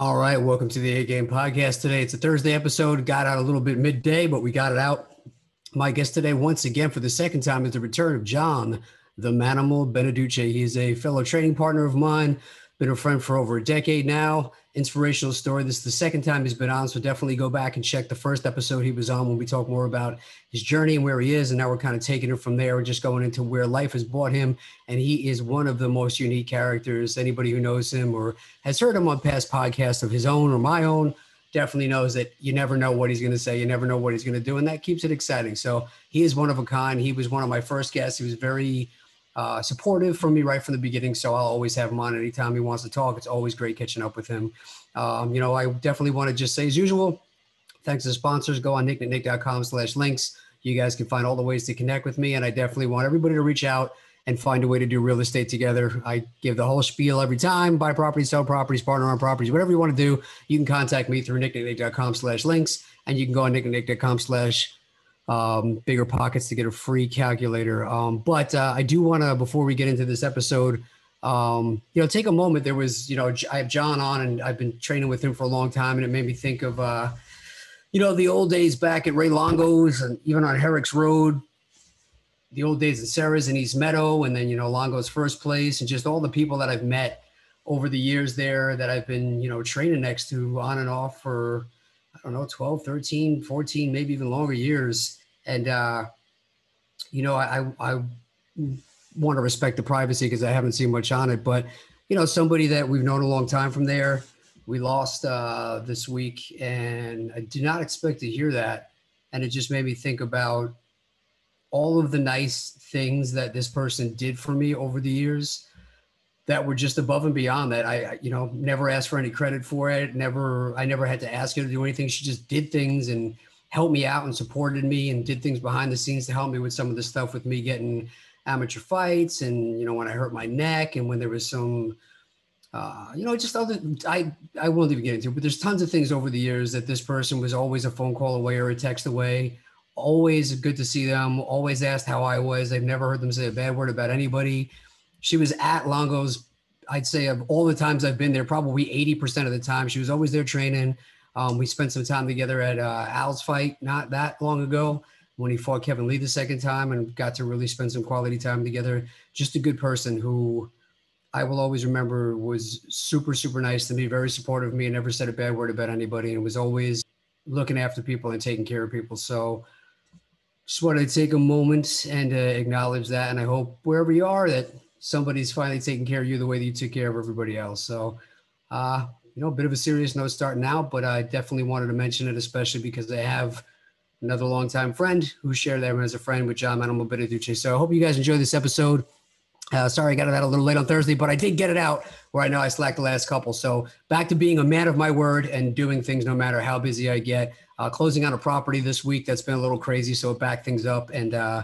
All right, welcome to the A Game Podcast. Today it's a Thursday episode. Got out a little bit midday, but we got it out. My guest today, once again for the second time, is the return of John, the Manimal Beneduce. He's a fellow training partner of mine, been a friend for over a decade now. Inspirational story. This is the second time he's been on, so definitely go back and check the first episode he was on when we talk more about his journey and where he is. And now we're kind of taking it from there. We're just going into where life has brought him. And he is one of the most unique characters. Anybody who knows him or has heard him on past podcasts of his own or my own definitely knows that you never know what he's going to say. You never know what he's going to do. And that keeps it exciting. So he is one of a kind. He was one of my first guests. He was very uh, supportive for me right from the beginning. So I'll always have him on anytime he wants to talk. It's always great catching up with him. Um, you know, I definitely want to just say as usual, thanks to the sponsors. Go on nicknicknick.com slash links. You guys can find all the ways to connect with me. And I definitely want everybody to reach out and find a way to do real estate together. I give the whole spiel every time, buy properties, sell properties, partner on properties, whatever you want to do. You can contact me through nicknicknick.com slash links. And you can go on nicknicknick.com slash um, bigger pockets to get a free calculator. Um, but uh, I do want to, before we get into this episode, um, you know, take a moment. There was, you know, I have John on, and I've been training with him for a long time, and it made me think of, uh, you know, the old days back at Ray Longo's, and even on Herrick's Road, the old days at Serra's in East Meadow, and then you know Longo's first place, and just all the people that I've met over the years there that I've been, you know, training next to on and off for I don't know, 12, 13, 14, maybe even longer years. And, uh, you know, I, I want to respect the privacy because I haven't seen much on it, but, you know, somebody that we've known a long time from there, we lost uh, this week and I did not expect to hear that. And it just made me think about all of the nice things that this person did for me over the years that were just above and beyond that. I, you know, never asked for any credit for it. Never, I never had to ask her to do anything. She just did things and helped me out and supported me and did things behind the scenes to help me with some of the stuff with me getting amateur fights and you know when I hurt my neck and when there was some uh, you know just other I I won't even get into it, but there's tons of things over the years that this person was always a phone call away or a text away. Always good to see them. Always asked how I was. I've never heard them say a bad word about anybody she was at Longo's. I'd say of all the times I've been there, probably 80% of the time, she was always there training. Um, we spent some time together at uh, Al's fight not that long ago when he fought Kevin Lee the second time and got to really spend some quality time together. Just a good person who I will always remember was super, super nice to me, very supportive of me, and never said a bad word about anybody, and was always looking after people and taking care of people. So just wanted to take a moment and uh, acknowledge that. And I hope wherever you are that somebody's finally taking care of you the way that you took care of everybody else. So, uh, you know, a bit of a serious note starting out, but I definitely wanted to mention it, especially because I have another longtime friend who shared them as a friend with John Manimal Beneduce. So I hope you guys enjoy this episode. Uh, sorry, I got it out a little late on Thursday, but I did get it out where I know I slacked the last couple. So back to being a man of my word and doing things no matter how busy I get. Uh, closing on a property this week that's been a little crazy, so it backed things up. And uh,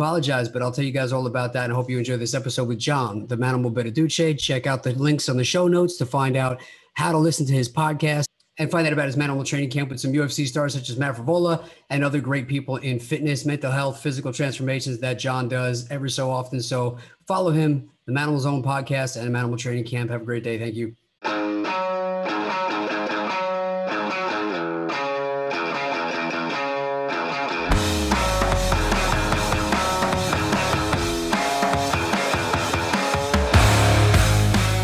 apologize, but I'll tell you guys all about that. And I hope you enjoy this episode with John, the Manimal Beneduce. Check out the links on the show notes to find out how to listen to his podcast and find out about his Manimal training camp with some UFC stars such as Matt Frevola and other great people in fitness, mental health, physical transformations that John does every so often. So follow him, the Manimal Zone podcast and Manimal Training Camp. Have a great day. Thank you.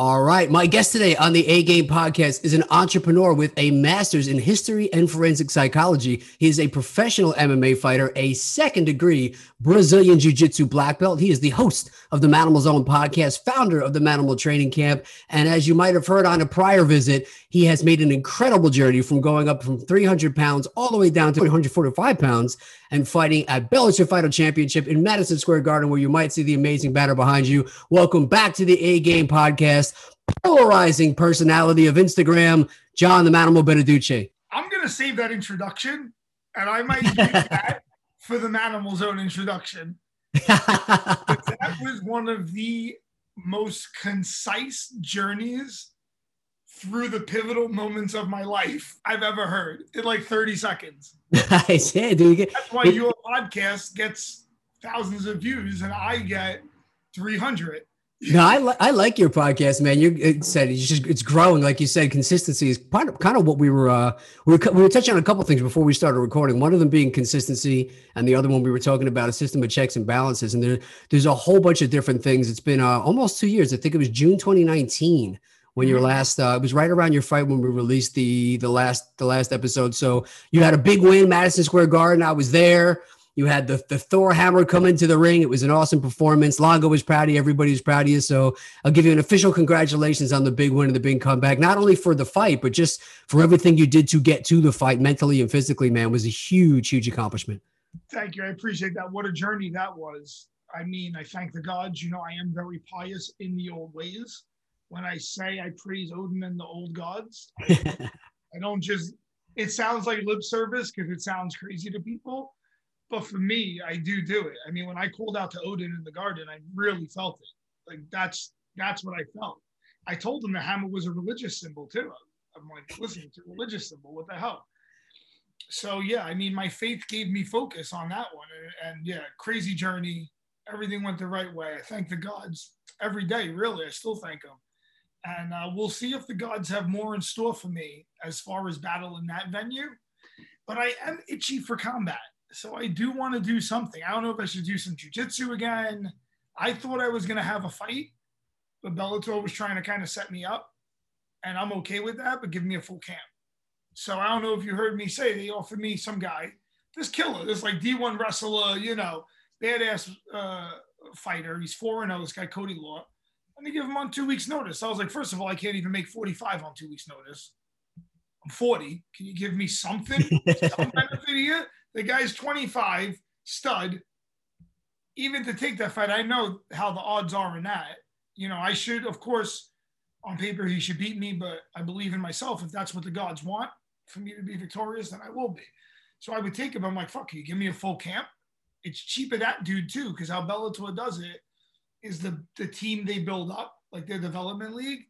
All right. My guest today on the A Game podcast is an entrepreneur with a master's in history and forensic psychology. He is a professional MMA fighter, a second degree Brazilian Jiu Jitsu black belt. He is the host of the Manimal Zone podcast, founder of the Manimal Training Camp. And as you might have heard on a prior visit, he has made an incredible journey from going up from 300 pounds all the way down to 145 pounds and fighting at Bellator Fighter Championship in Madison Square Garden, where you might see the amazing banner behind you. Welcome back to the A Game podcast, polarizing personality of Instagram, John the Manimal Beneduce. I'm going to save that introduction and I might use that for the Manimal Zone introduction. that was one of the most concise journeys through the pivotal moments of my life I've ever heard in like 30 seconds. Nice. Yeah, dude. That's why your podcast gets thousands of views and I get 300. No, I, li- I like your podcast, man. You it said it's just it's growing, like you said. Consistency is part of kind of what we were uh, we were we were touching on a couple things before we started recording. One of them being consistency, and the other one we were talking about a system of checks and balances. And there there's a whole bunch of different things. It's been uh, almost two years. I think it was June 2019 when your last uh, it was right around your fight when we released the the last the last episode. So you had a big win, Madison Square Garden. I was there. You had the, the Thor hammer come into the ring. It was an awesome performance. Longo was proud of you. Everybody was proud of you. So I'll give you an official congratulations on the big win and the big comeback, not only for the fight, but just for everything you did to get to the fight mentally and physically, man, was a huge, huge accomplishment. Thank you. I appreciate that. What a journey that was. I mean, I thank the gods. You know, I am very pious in the old ways. When I say I praise Odin and the old gods, I, I don't just, it sounds like lip service because it sounds crazy to people but for me, I do do it. I mean, when I called out to Odin in the garden, I really felt it. Like that's that's what I felt. I told him the hammer was a religious symbol too. I'm like, listen, it's a religious symbol. What the hell? So yeah, I mean, my faith gave me focus on that one, and, and yeah, crazy journey. Everything went the right way. I thank the gods every day. Really, I still thank them. And uh, we'll see if the gods have more in store for me as far as battle in that venue. But I am itchy for combat so I do want to do something. I don't know if I should do some jujitsu again. I thought I was going to have a fight, but Bellator was trying to kind of set me up, and I'm okay with that, but give me a full camp. So I don't know if you heard me say they offered me some guy, this killer, this like D1 wrestler, you know, badass uh, fighter. He's 4 0, this guy, Cody Law. Let me give him on two weeks' notice. I was like, first of all, I can't even make 45 on two weeks' notice. I'm 40. Can you give me something? some benefit here? The guy's 25, stud. Even to take that fight, I know how the odds are in that. You know, I should, of course, on paper, he should beat me, but I believe in myself. If that's what the gods want for me to be victorious, then I will be. So I would take him. I'm like, fuck you, give me a full camp. It's cheaper that dude too, because how Bellator does it is the the team they build up, like their development league.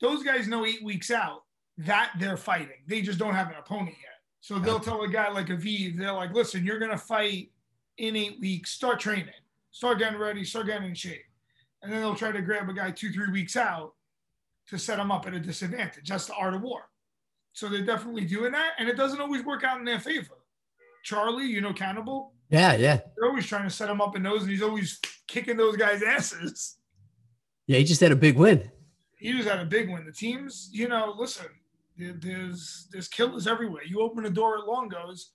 Those guys know eight weeks out that they're fighting. They just don't have an opponent yet. So they'll tell a guy like Aviv, they're like, listen, you're going to fight in eight weeks. Start training, start getting ready, start getting in shape. And then they'll try to grab a guy two, three weeks out to set him up at a disadvantage. That's the art of war. So they're definitely doing that. And it doesn't always work out in their favor. Charlie, you know, Cannibal? Yeah, yeah. They're always trying to set him up in those, and he's always kicking those guys' asses. Yeah, he just had a big win. He just had a big win. The teams, you know, listen, there's there's killers everywhere. You open a door at Longo's,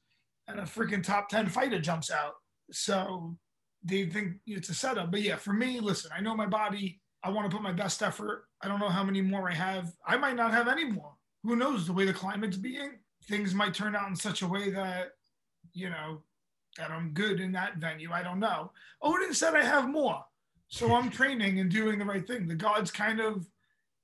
and a freaking top ten fighter jumps out. So they think it's a setup. But yeah, for me, listen, I know my body. I want to put my best effort. I don't know how many more I have. I might not have any more. Who knows? The way the climate's being, things might turn out in such a way that, you know, that I'm good in that venue. I don't know. Odin said I have more. So I'm training and doing the right thing. The gods kind of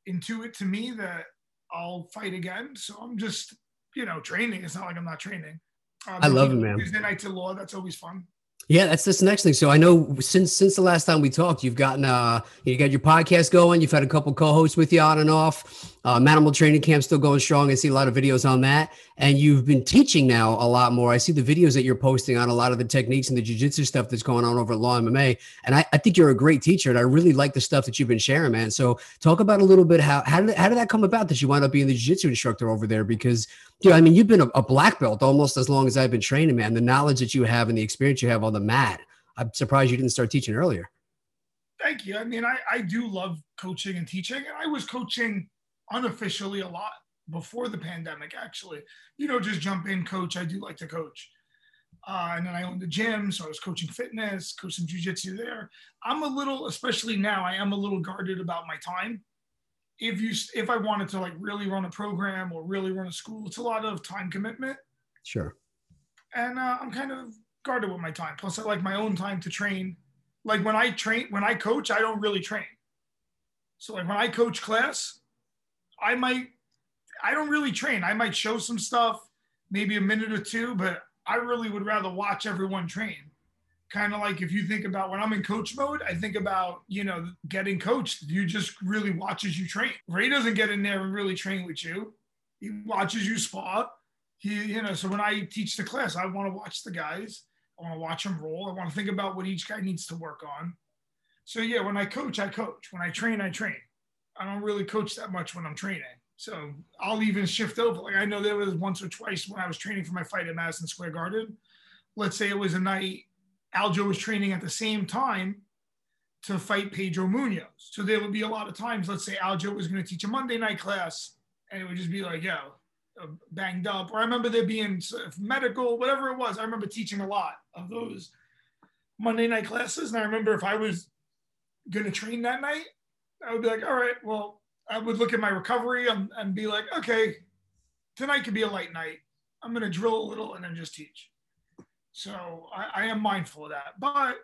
intuit to me that I'll fight again. So I'm just, you know, training. It's not like I'm not training. Uh, I love it, man. Tuesday night to law. That's always fun. Yeah, that's this next thing. So I know since since the last time we talked, you've gotten uh you got your podcast going. You've had a couple co-hosts with you on and off. Uh, Manimal Training Camp still going strong. I see a lot of videos on that, and you've been teaching now a lot more. I see the videos that you're posting on a lot of the techniques and the jujitsu stuff that's going on over at Law MMA, and I, I think you're a great teacher, and I really like the stuff that you've been sharing, man. So talk about a little bit how how did how did that come about that you wound up being the jiu-jitsu instructor over there? Because dude, I mean, you've been a, a black belt almost as long as I've been training, man. The knowledge that you have and the experience you have on the mat, I'm surprised you didn't start teaching earlier Thank you. I mean, I, I do love coaching and teaching, and I was coaching unofficially a lot before the pandemic, actually. You know, just jump in, coach. I do like to coach. Uh, and then I owned the gym, so I was coaching fitness, coaching jujitsu there. I'm a little, especially now, I am a little guarded about my time. If you, if I wanted to like really run a program or really run a school, it's a lot of time commitment. Sure. And uh, I'm kind of guarded with my time. Plus, I like my own time to train. Like when I train, when I coach, I don't really train. So like when I coach class, I might, I don't really train. I might show some stuff, maybe a minute or two, but I really would rather watch everyone train. Kind of like if you think about when I'm in coach mode, I think about, you know, getting coached. You just really watch as you train. Ray doesn't get in there and really train with you. He watches you spot. He, you know, so when I teach the class, I want to watch the guys. I want to watch them roll. I want to think about what each guy needs to work on. So yeah, when I coach, I coach. When I train, I train. I don't really coach that much when I'm training. So I'll even shift over. Like I know there was once or twice when I was training for my fight at Madison Square Garden. Let's say it was a night Aljo was training at the same time to fight Pedro Munhoz. So there would be a lot of times, let's say Aljo was going to teach a Monday night class, and it would just be like, yo, uh, banged up. Or I remember there being medical, whatever it was. I remember teaching a lot of those Monday night classes. And I remember if I was going to train that night, I would be like, all right, well, I would look at my recovery and, and be like, okay, tonight could be a light night. I'm going to drill a little and then just teach. So I, I am mindful of that. But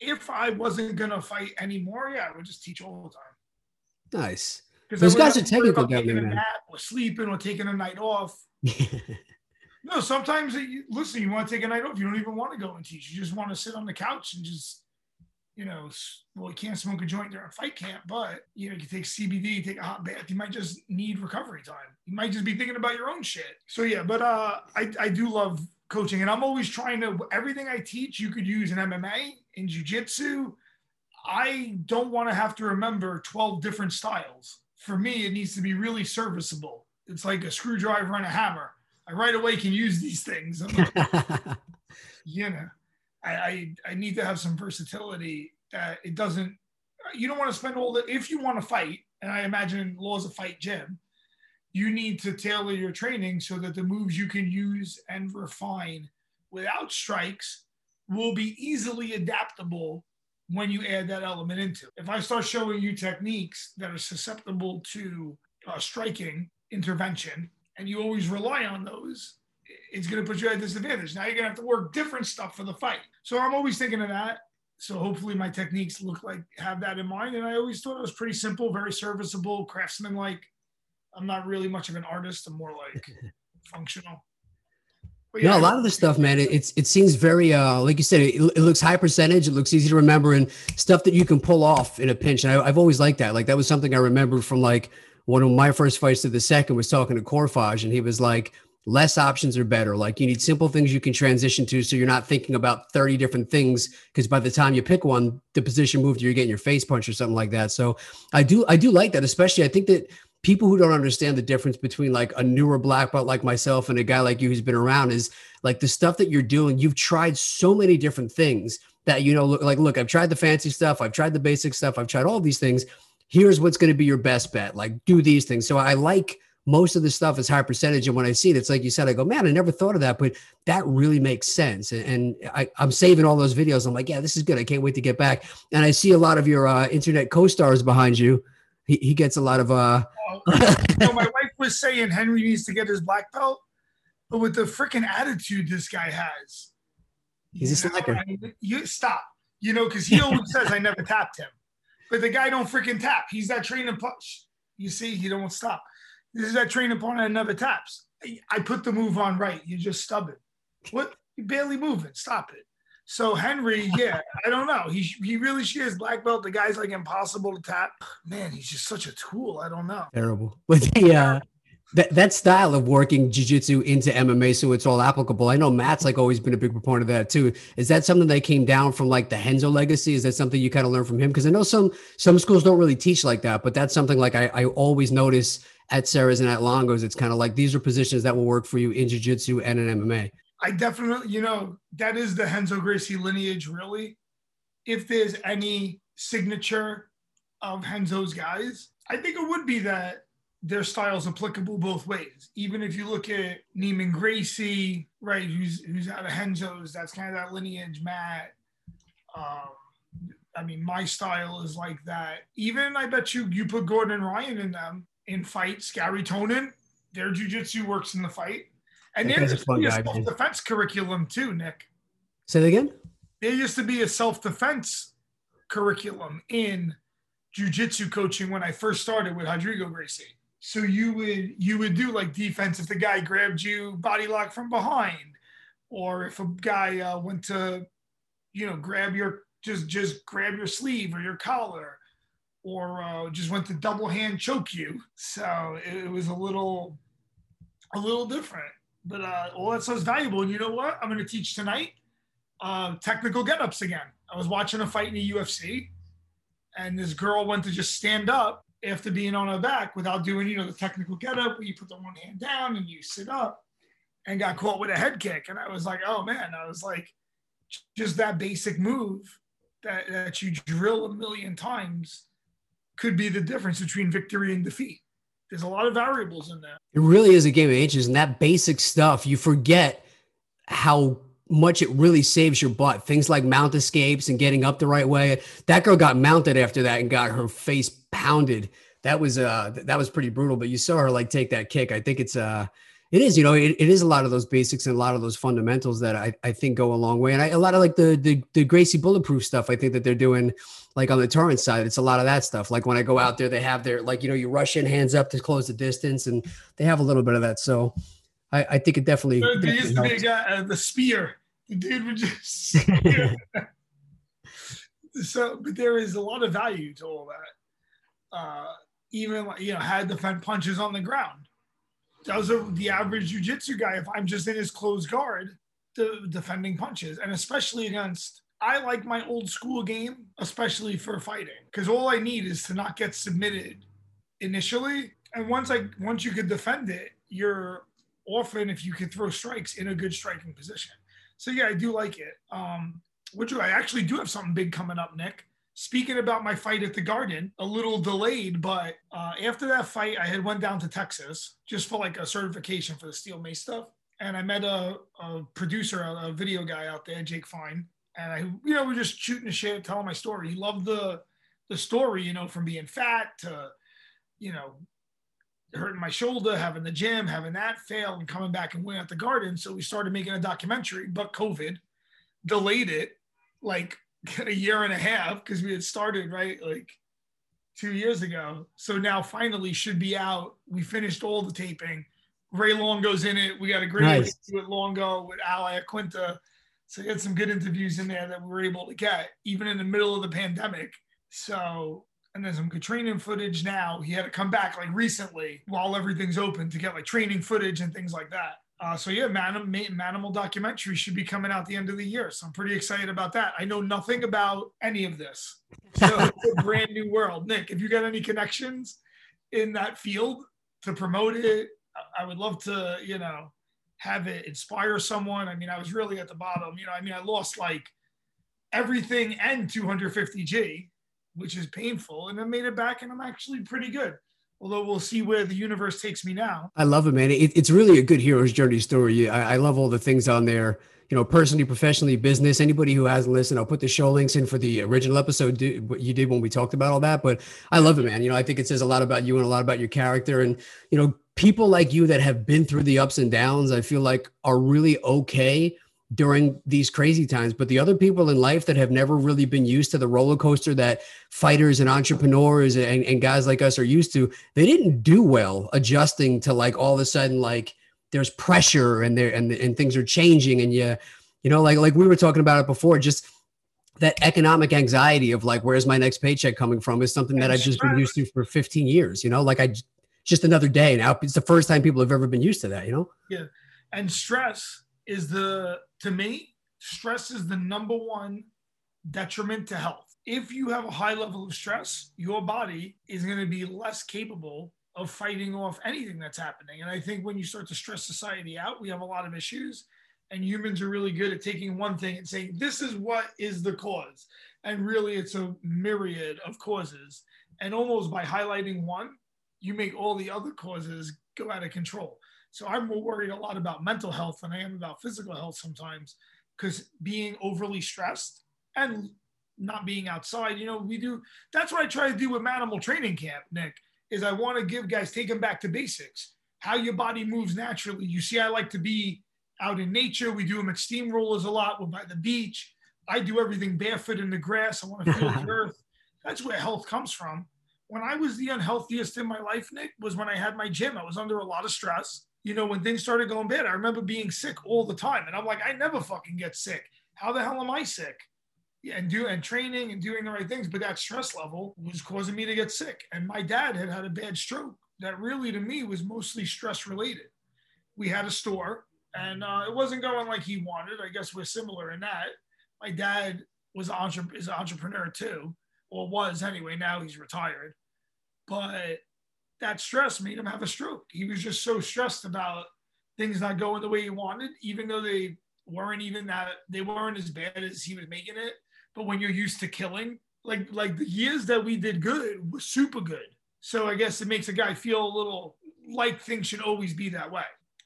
if I wasn't going to fight anymore, yeah, I would just teach all the time. Nice. Those guys are technical down there, man. Or sleeping or taking a night off. no, sometimes you, listen, you want to take a night off. You don't even want to go and teach. You just want to sit on the couch and just you know, well, you can't smoke a joint during fight camp, but you know, you take CBD, take a hot bath. You might just need recovery time. You might just be thinking about your own shit. So yeah, but uh, I I do love coaching, and I'm always trying to everything I teach you could use in MMA, in jujitsu. I don't want to have to remember 12 different styles. For me, it needs to be really serviceable. It's like a screwdriver and a hammer. I right away can use these things. you know. I, I, I need to have some versatility that it doesn't you don't want to spend all the if you want to fight and i imagine laws of fight gym you need to tailor your training so that the moves you can use and refine without strikes will be easily adaptable when you add that element into it. if i start showing you techniques that are susceptible to uh, striking intervention and you always rely on those it's going to put you at a disadvantage. Now you're going to have to work different stuff for the fight. So I'm always thinking of that. So hopefully my techniques look like have that in mind. And I always thought it was pretty simple, very serviceable, craftsman like. I'm not really much of an artist. I'm more like functional. Yeah, no, a lot of the stuff, man, it, it's it seems very uh like you said, it, it, looks high percentage, it looks easy to remember, and stuff that you can pull off in a pinch. And I, have always liked that. Like that was something I remember from like one of my first fights to the second was talking to Corfage, and he was like, less options are better. Like you need simple things you can transition to so you're not thinking about 30 different things because by the time you pick one, the position moved, you're getting your face punch or something like that. So I do I do like that, especially I think that people who don't understand the difference between like a newer black belt like myself and a guy like you who's been around is like the stuff that you're doing, you've tried so many different things that you know look like look, I've tried the fancy stuff, I've tried the basic stuff, I've tried all these things. Here's what's going to be your best bet. Like do these things. So I like most of the stuff is high percentage. And when I see it, it's like you said, I go, man, I never thought of that, but that really makes sense. And, I, am saving all those videos. I'm like, yeah, this is good. I can't wait to get back. And I see a lot of your uh, internet co-stars behind you. He, he gets a lot of. Uh... so my wife was saying Henry needs to get his black belt, but with the freaking attitude this guy has, he's a slacker. I mean, you stop, you know, because he always says I never tapped him, but the guy don't freaking tap. He's that training and push. You see, he don't stop. This is that train opponent that never taps. I put the move on right. You just stub it. What? You barely moving. Stop it. So Henry, yeah, I don't know. He he really she is black belt. The guy's like impossible to tap. Man, he's just such a tool. I don't know. Terrible. But the that that style of working jujitsu into MMA, so it's all applicable. I know Matt's like always been a big proponent of that too. Is that something that came down from like the Renzo legacy? Is that something you kind of learned from him? Because I know some some schools don't really teach like that, but that's something like I, I always notice at Serra's and at Longos, it's kind of like these are positions that will work for you in jiu-jitsu and in MMA. I definitely, you know, that is the Renzo Gracie lineage, really. If there's any signature of Renzo's guys, I think it would be that their style's applicable both ways. Even if you look at Neiman Gracie, right, who's who's out of Renzo's, that's kind of that lineage, Matt. Um, I mean, my style is like that. Even I bet you you put Gordon Ryan in them in fights, Garry Tonon, their jujitsu works in the fight. And there's a self defense curriculum too, Nick. Say that again. There used to be a self defense curriculum in jujitsu coaching when I first started with Rodrigo Gracie. So you would you would do like defense if the guy grabbed you body lock from behind, or if a guy uh, went to, you know, grab your just just grab your sleeve or your collar, or uh, just went to double hand choke you. So it, was a little a little different, but uh, all that stuff's valuable. And you know what? I'm going to teach tonight uh, technical get-ups again. I was watching a fight in the UFC, and this girl went to just stand up after being on her back without doing, you know, the technical get-up where you put the one hand down and you sit up, and got caught with a head kick. And I was like, oh man, I was like, just that basic move that, that you drill a million times could be the difference between victory and defeat. There's a lot of variables in that. It really is a game of inches, and that basic stuff you forget how much it really saves your butt. Things like mount escapes and getting up the right way. That girl got mounted after that and got her face pounded. That was uh that was pretty brutal. But you saw her like take that kick. I think it's uh it is, you know, it, it is a lot of those basics and a lot of those fundamentals that I, I think go a long way. And I, a lot of like the, the the Gracie bulletproof stuff, I think that they're doing like on the Torrance side, it's a lot of that stuff. Like when I go out there, they have their like, you know, you rush in hands up to close the distance and they have a little bit of that. So I, I think it definitely. There, used to be a guy, uh, the spear. The dude would just. so, but there is a lot of value to all that. Uh, even you know, had defend punches on the ground those are the average jiu-jitsu guy. If I'm just in his closed guard, the defending punches, and especially against. I like my old school game, especially for fighting, because all I need is to not get submitted initially, and once I once you can defend it, you're often if you can throw strikes in a good striking position. So yeah, I do like it. Um, which I actually do have something big coming up, Nick speaking about my fight at the Garden, a little delayed, but uh, after that fight, I had went down to Texas just for like a certification for the steel mace stuff, and I met a, a producer, a, a, video guy out there, Jake Fine, and I, you know, we're just shooting the shit, telling my story. He loved the the story, you know, from being fat to, you know, hurting my shoulder, having the gym, having that fail, and coming back and winning at the Garden. So we started making a documentary, but COVID delayed it like a year and a half because we had started right like two years ago. So now finally should be out. We finished all the taping. Ray Longo's in it. We got a great nice. interview with Longo with Al Iaquinta. So we had some good interviews in there that we were able to get, even in the middle of the pandemic. So and there's some good training footage now. He had to come back like recently while everything's open to get like training footage and things like that. Uh, so yeah, Man- Manimal documentary should be coming out the end of the year. So I'm pretty excited about that. I know nothing about any of this. So it's a brand new world. Nick, if you got any connections in that field to promote it, I would love to, you know, have it inspire someone. I mean, I was really at the bottom. You know, I mean, I lost like everything and 250G, which is painful, and I made it back and I'm actually pretty good although we'll see where the universe takes me now. I love it, man. It, it's really a good hero's journey story. I, I, love all the things on there. You know, personally, professionally, business. Anybody who hasn't listened, I'll put the show links in for the original episode. What you did when we talked about all that, but I love it, man. You know, I think it says a lot about you and a lot about your character, and you know, people like you that have been through the ups and downs. I feel like are really okay during these crazy times. But the other people in life that have never really been used to the roller coaster that fighters and entrepreneurs and, and guys like us are used to, they didn't do well adjusting to like all of a sudden like there's pressure and there and, and things are changing. And you you know like like we were talking about it before just that economic anxiety of like where's my next paycheck coming from is something that I've just been used to for 15 years you know? Like I just another day. Now it's the first time people have ever been used to that you know? Yeah. And stress is the to me, stress is the number one detriment to health. If you have a high level of stress, your body is going to be less capable of fighting off anything that's happening. And I think when you start to stress society out, we have a lot of issues. And humans are really good at taking one thing and saying, this is what is the cause. And really, it's a myriad of causes. And almost by highlighting one, you make all the other causes go out of control. So I'm more worried a lot about mental health than I am about physical health sometimes because being overly stressed and not being outside, you know, we do that's what I try to do with Manimal Training Camp, Nick, is I want to give guys take them back to basics, how your body moves naturally. You see, I like to be out in nature. We do them at steamrollers a lot. We're by the beach. I do everything barefoot in the grass. I want to feel the earth. That's where health comes from. When I was the unhealthiest in my life, Nick, was when I had my gym. I was under a lot of stress. You know, when things started going bad, I remember being sick all the time. And I'm like, I never fucking get sick. How the hell am I sick? Yeah, and do and training and doing the right things, but that stress level was causing me to get sick. And my dad had had a bad stroke that really to me was mostly stress related. We had a store and uh, it wasn't going like he wanted. I guess we're similar in that. My dad was entre- is an entrepreneur too, or was anyway. Now he's retired, but that stress made him have a stroke. He was just so stressed about things not going the way he wanted, even though they weren't even that they weren't as bad as he was making it. But when you're used to killing, like like the years that we did good was super good. So I guess it makes a guy feel a little like things should always be that way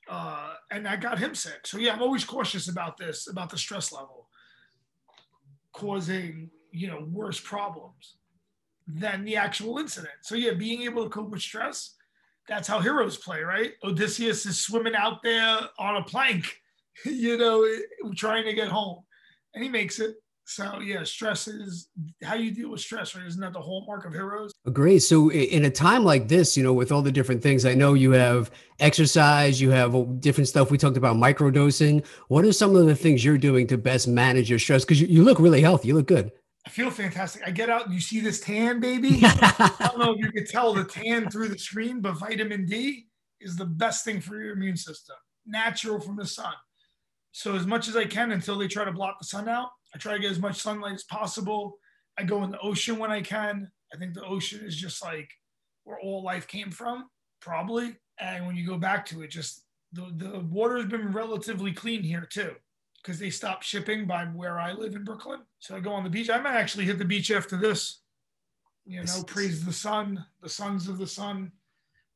uh, and that got him sick. So yeah, I'm always cautious about this, about the stress level causing you know worse problems than the actual incident. So yeah, being able to cope with stress, that's how heroes play, right? Odysseus is swimming out there on a plank, you know, trying to get home, and he makes it. So yeah, stress is how you deal with stress, right? Isn't that the hallmark of heroes? Agree. So in a time like this, you know, with all the different things, I know you have exercise, you have different stuff. We talked about microdosing. What are some of the things you're doing to best manage your stress? Because you, you look really healthy. You look good. I feel fantastic. I get out and you see this tan, baby. I don't know if you could tell the tan through the screen, but vitamin D is the best thing for your immune system, natural from the sun. So as much as I can until they try to block the sun out, I try to get as much sunlight as possible. I go in the ocean when I can. I think the ocean is just like where all life came from, probably. And when you go back to it, just the, the water has been relatively clean here too, because they stopped shipping by where I live in Brooklyn. So I go on the beach. I might actually hit the beach after this. You know, praise the sun, the sons of the sun,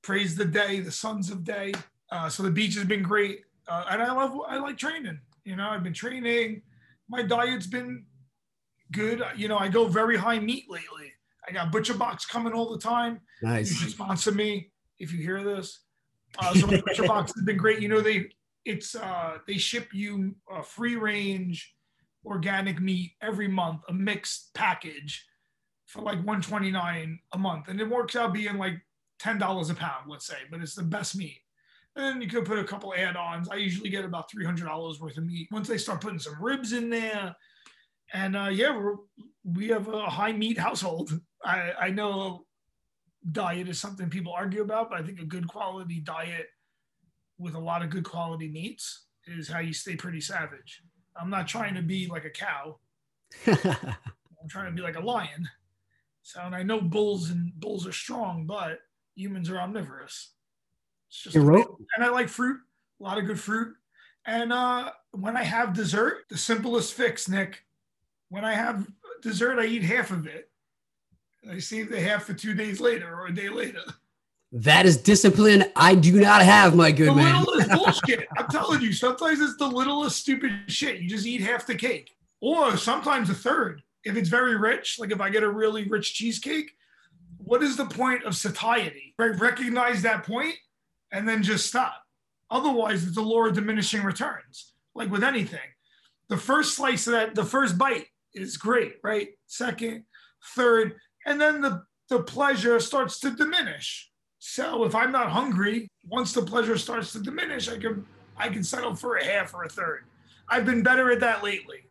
praise the day, the sons of day. Uh, so the beach has been great, uh, and I love I like training. You know, I've been training my diet's been good. You know, I go very high meat lately. I got Butcher Box coming all the time. Nice. You should sponsor me if you hear this. Uh, so Butcher Box has been great. You know, they it's uh, they ship you a free range organic meat every month, a mixed package for like 129 a month, and it works out being like ten dollars a pound, let's say. But it's the best meat. And then you could put a couple add-ons. I usually get about three hundred dollars worth of meat. Once they start putting some ribs in there, and uh, yeah, we're, we have a high meat household. I, I know diet is something people argue about, but I think a good quality diet with a lot of good quality meats is how you stay pretty savage. I'm not trying to be like a cow. I'm trying to be like a lion. So, and I know bulls and bulls are strong, but humans are omnivorous. It's just and I like fruit, a lot of good fruit. And uh, when I have dessert, the simplest fix, Nick. When I have dessert, I eat half of it. And I save the half for two days later or a day later. That is discipline I do not have, my good the man. littlest bullshit. I'm telling you, sometimes it's the littlest stupid shit. You just eat half the cake, or sometimes a third. If it's very rich, like if I get a really rich cheesecake, what is the point of satiety? Right? Recognize that point and then just stop. Otherwise, it's a law of diminishing returns. Like with anything, the first slice of that, the first bite is great, right? Second, third, and then the, the pleasure starts to diminish. So if I'm not hungry, once the pleasure starts to diminish, I can I can settle for a half or a third. I've been better at that lately.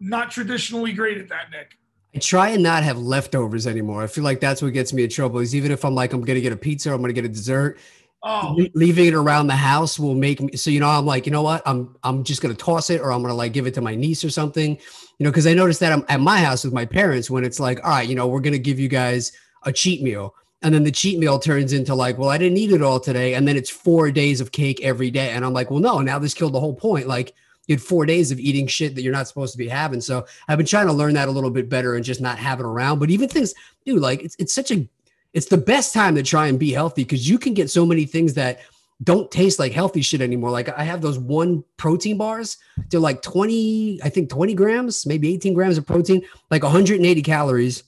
Not traditionally great at that, Nick. I try and not have leftovers anymore. I feel like that's what gets me in trouble. Is even if I'm like I'm gonna get a pizza, I'm gonna get a dessert, Oh. leaving it around the house will make me so you know i'm like you know what i'm i'm just gonna toss it or i'm gonna like give it to my niece or something you know because i noticed that I'm at my house with my parents when it's like all right you know we're gonna give you guys a cheat meal and then the cheat meal turns into like well i didn't eat it all today and then it's four days of cake every day and i'm like well no now this killed the whole point like you had four days of eating shit that you're not supposed to be having. So I've been trying to learn that a little bit better and just not have it around. But even things, dude, like it's it's such a it's the best time to try and be healthy because you can get so many things that don't taste like healthy shit anymore. Like I have those one protein bars. They're like 20, I think 20 grams, maybe 18 grams of protein, like 180 calories.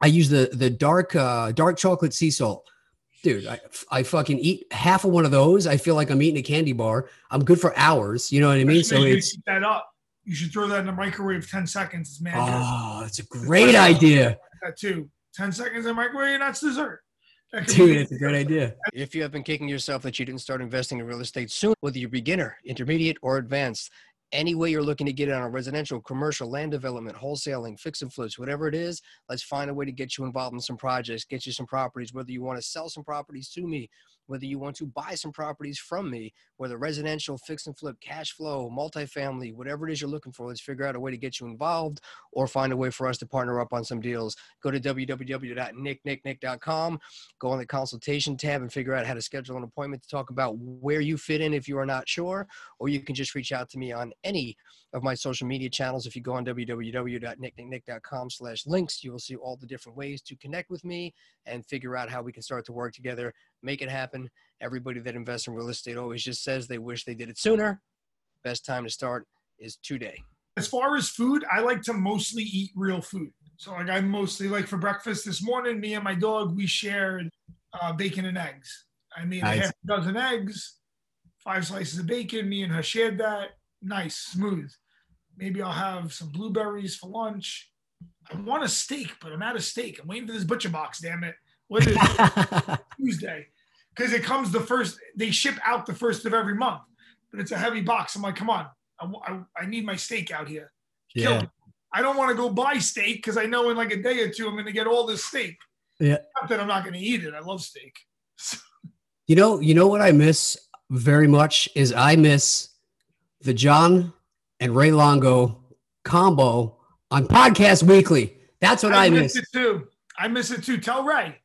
I use the the dark uh dark chocolate sea salt. Dude, I, I fucking eat half of one of those. I feel like I'm eating a candy bar. I'm good for hours. You know what I mean? So it's keep that up. You should throw that in the microwave 10 seconds. It's magic. Oh, it's a great idea. That too. 10 seconds in the microwave, and that's dessert. Dude, it's a great idea. If you have been kicking yourself that you didn't start investing in real estate soon, whether you're beginner, intermediate, or advanced, any way you're looking to get it on a residential, commercial, land development, wholesaling, fix and flips, whatever it is, let's find a way to get you involved in some projects, get you some properties, whether you want to sell some properties to me, whether you want to buy some properties from me, whether residential, fix and flip, cash flow, multifamily, whatever it is you're looking for, let's figure out a way to get you involved or find a way for us to partner up on some deals. Go to www.nicknicknick.com, go on the consultation tab and figure out how to schedule an appointment to talk about where you fit in if you are not sure, or you can just reach out to me on any of my social media channels. If you go on www.nicknicknick.com slash links, you will see all the different ways to connect with me and figure out how we can start to work together, make it happen. Everybody that invests in real estate always just says they wish they did it sooner. Best time to start is today. As far as food, I like to mostly eat real food. So like I mostly like for breakfast this morning, me and my dog, we shared uh, bacon and eggs. I mean, nice. half a dozen eggs, five slices of bacon. Me and her shared that. Nice, smooth. Maybe I'll have some blueberries for lunch. I want a steak, but I'm out of steak. I'm waiting for this butcher box. Damn it! What is? Tuesday? Because it comes the first. They ship out the first of every month, but it's a heavy box. I'm like, come on, I, I, I need my steak out here. Kill yeah. I don't want to go buy steak because I know in like a day or two I'm going to get all this steak. Yeah. Not that I'm not going to eat it. I love steak. you know, you know what I miss very much is I miss the John and Ray Longo combo on Podcast Weekly. That's what I, I miss. miss. it too. I miss it too. Tell Ray.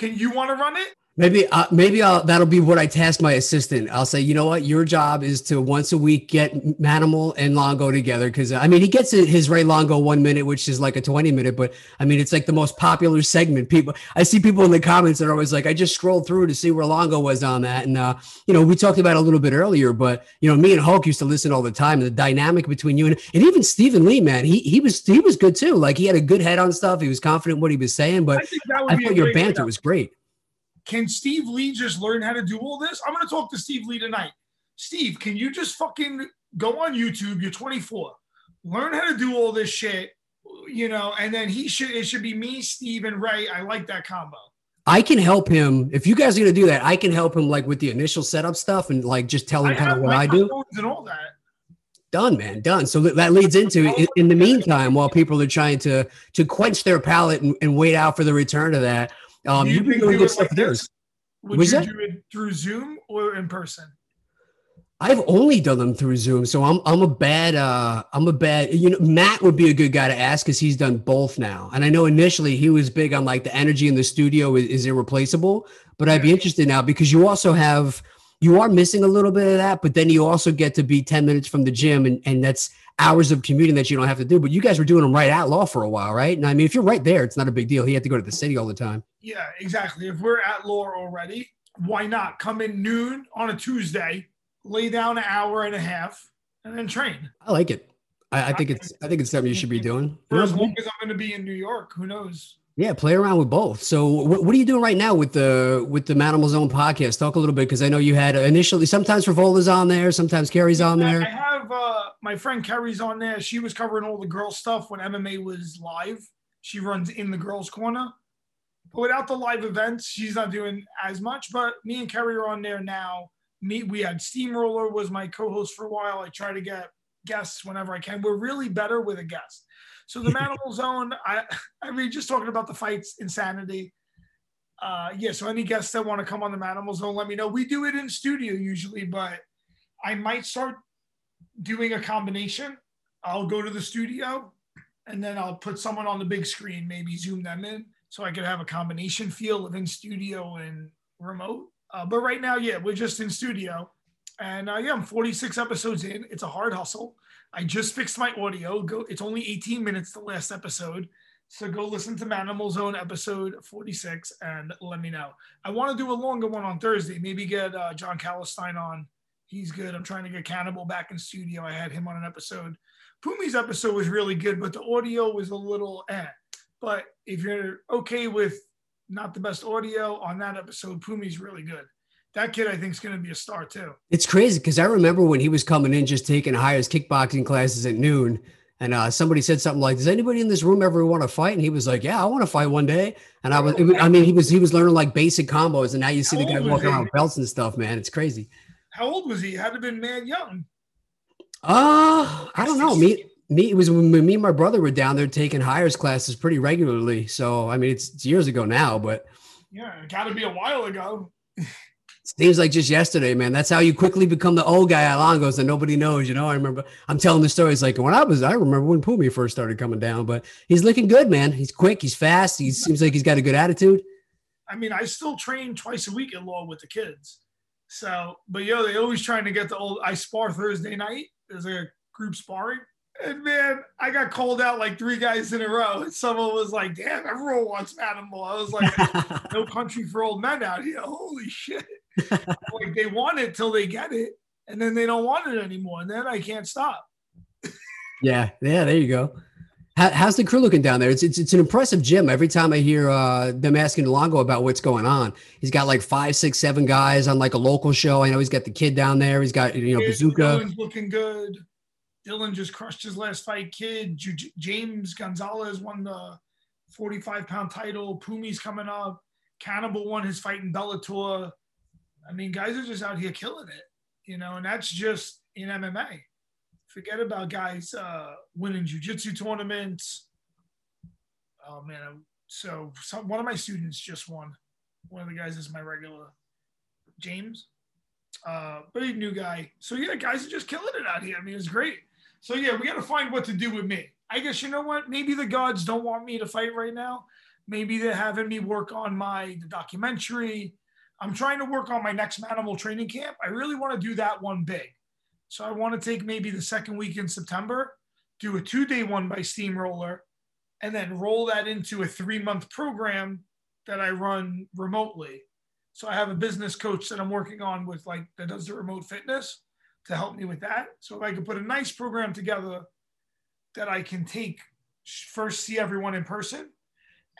Can you want to run it? Maybe, uh, maybe I'll, that'll be what I task my assistant. I'll say, you know what, your job is to once a week get Manimal and Longo together because I mean he gets his Ray Longo one minute, which is like a twenty minute, but I mean it's like the most popular segment. People, I see people in the comments that are always like, I just scrolled through to see where Longo was on that, and uh, you know we talked about it a little bit earlier, but you know me and Hulk used to listen all the time. The dynamic between you and and even Stephen Lee, man, he he was he was good too. Like he had a good head on stuff. He was confident what he was saying, but I, I thought your banter was great. Can Steve Lee just learn how to do all this? I'm going to talk to Steve Lee tonight. Steve, can you just fucking go on YouTube? You're 24. Learn how to do all this shit, you know, and then he should, it should be me, Steve, and Ray. I like that combo. I can help him if you guys are gonna do that. I can help him like with the initial setup stuff and like just tell him kind of what I do and all that. Done, man, done. So that leads into in the meantime, while people are trying to to quench their palate and, and wait out for the return of that, um, you have been doing good stuff like there. Would Was you that? do it through Zoom or in person? I've only done them through Zoom, so I'm I'm a bad uh I'm a bad you know Matt would be a good guy to ask because he's done both now, and I know initially he was big on like the energy in the studio is, is irreplaceable, but I'd be interested now because you also have you are missing a little bit of that, but then you also get to be ten minutes from the gym, and and that's hours of commuting that you don't have to do. But you guys were doing them right at law for a while, right? And I mean, if you're right there, it's not a big deal. He had to go to the city all the time. Yeah, exactly. If we're at law already, why not come in noon on a Tuesday, lay down an hour and a half, and then train? I like it. I, I think it's I think it's something you should be doing. For as long as I'm going to be in New York, who knows? Yeah, play around with both. So, what, what are you doing right now with the with the Manimal Zone podcast? Talk a little bit because I know you had initially sometimes Frevola's on there, sometimes Carrie's on there. I have uh, my friend Carrie's on there. She was covering all the girl stuff when MMA was live. She runs in the girls' corner. But without the live events, she's not doing as much. But me and Kerry are on there now. Me, we had Steamroller was my co-host for a while. I try to get guests whenever I can. We're really better with a guest. So the Manimal Zone, I I mean, just talking about the fights, insanity. Uh, yeah, so any guests that want to come on the Manimal Zone, let me know. We do it in studio usually, but I might start doing a combination. I'll go to the studio and then I'll put someone on the big screen, maybe zoom them in so I could have a combination feel of in studio and remote. Uh, but right now, yeah, we're just in studio. And uh, yeah, I'm 46 episodes in. It's a hard hustle. I just fixed my audio. Go. It's only 18 minutes the last episode. So go listen to Manimal Zone episode 46 and let me know. I want to do a longer one on Thursday. Maybe get uh, John Calistine on. He's good. I'm trying to get Cannibal back in studio. I had him on an episode. Pumi's episode was really good, but the audio was a little eh. But if you're okay with not the best audio on that episode, Pumi's really good. That kid, I think, is going to be a star too. It's crazy because I remember when he was coming in, just taking highest kickboxing classes at noon and uh, somebody said something like, "Does anybody in this room ever want to fight?" And he was like, "Yeah, I want to fight one day." And I was, was, I mean, he was he was learning like basic combos, and now you see How the guy walking around with belts and stuff. Man, it's crazy. How old was he? Had to have been mad young. Uh, I don't know. Me, me, it was when me and my brother were down there taking hires classes pretty regularly. So I mean, it's, it's years ago now, but yeah, it got to be a while ago. Seems like just yesterday, man. That's how you quickly become the old guy at Longos and nobody knows. You know, I remember I'm telling the stories like when I was, I remember when Pumi first started coming down, but he's looking good, man. He's quick, he's fast, he seems like he's got a good attitude. I mean, I still train twice a week at law with the kids. So, but yo, they always trying to get the old. I spar Thursday night. There's a group sparring, and man, I got called out like three guys in a row. And someone was like, "Damn, everyone wants Manimal." I was like, "No country for old men out here." Holy shit! Like they want it till they get it, and then they don't want it anymore, and then I can't stop. yeah, yeah, there you go. How, how's the crew looking down there? It's, it's it's an impressive gym. Every time I hear uh, them asking Longo about what's going on, he's got like five, six, seven guys on like a local show. I know he's got the kid down there. He's got you know Bazooka. Dylan's looking good. Dylan just crushed his last fight. Kid J- James Gonzalez won the 45 pound title. Pumi's coming up. Cannibal won his fight in Bellator. I mean, guys are just out here killing it, you know, and that's just in MMA. Forget about guys uh, winning jujitsu tournaments. Oh man, so some, one of my students just won. One of the guys is my regular, James. Uh, a new guy. So yeah, guys are just killing it out here. I mean, it's great. So yeah, we got to find what to do with me. I guess you know what? Maybe the gods don't want me to fight right now. Maybe they're having me work on my documentary I'm trying to work on my next Manimal training camp. I really want to do that one big. So I want to take maybe the second week in September, do a two day one by Steamroller, and then roll that into a three month program that I run remotely. So I have a business coach that I'm working on with like that does the remote fitness to help me with that. So if I could put a nice program together that I can take first see everyone in person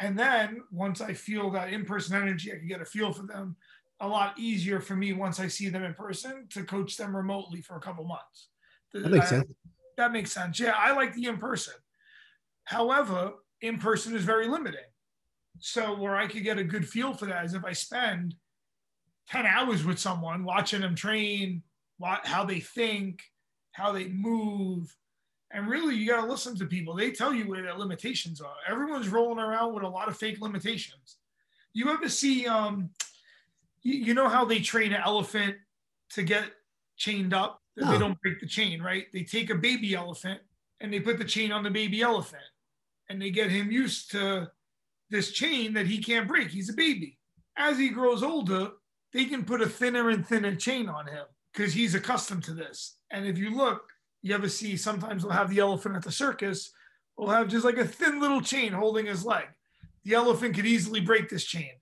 and then once I feel that in-person energy, I can get a feel for them a lot easier for me once I see them in person to coach them remotely for a couple months. That makes I, sense. That makes sense. Yeah, I like the in-person. However, in-person is very limiting. So where I could get a good feel for that is if I spend 10 hours with someone watching them train, how they think, how they move, and really, you got to listen to people. They tell you where their limitations are. Everyone's rolling around with a lot of fake limitations. You ever see, um, you, you know how they train an elephant to get chained up? That They don't break the chain, right? They take a baby elephant and they put the chain on the baby elephant and they get him used to this chain that he can't break. He's a baby. As he grows older, they can put a thinner and thinner chain on him because he's accustomed to this. And if you look, you ever see sometimes they'll have the elephant at the circus, will have just like a thin little chain holding his leg. The elephant could easily break this chain.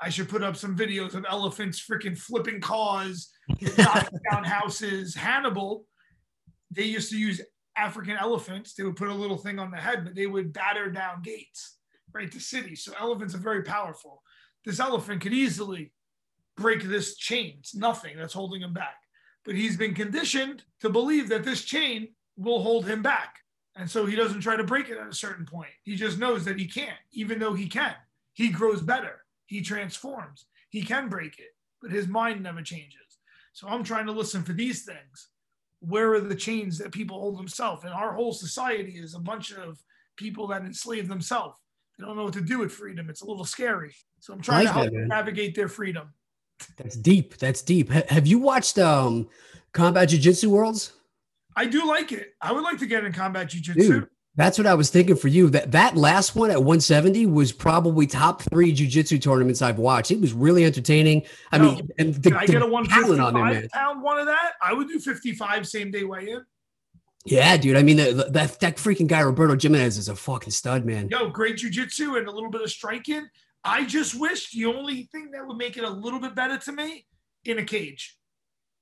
I should put up some videos of elephants freaking flipping cars, knocking down houses. Hannibal, they used to use African elephants. They would put a little thing on the head, but they would batter down gates, right, to cities. So elephants are very powerful. This elephant could easily break this chain. It's nothing that's holding him back but he's been conditioned to believe that this chain will hold him back. And so he doesn't try to break it at a certain point. He just knows that he can't, even though he can. He grows better, he transforms, he can break it, but his mind never changes. So I'm trying to listen for these things. Where are the chains that people hold themselves? And our whole society is a bunch of people that enslave themselves. They don't know what to do with freedom. It's a little scary. So I'm trying like to help that, navigate their freedom. That's deep. That's deep. have you watched um Combat Jiu Jitsu Worlds? I do like it. I would like to get in Combat Jiu Jitsu. That's what I was thinking for you. That that last one at 170 was probably top three jujitsu tournaments I've watched. It was really entertaining. I No. mean, and the, I the get a talent 155 on there, man. pound one of that? I would do 55 same day weigh in. Yeah, dude. I mean, the, the- that that freaking guy Roberto Jimenez is a fucking stud, man. Yo, great jujitsu and a little bit of striking. I just wish the only thing that would make it a little bit better to me in a cage.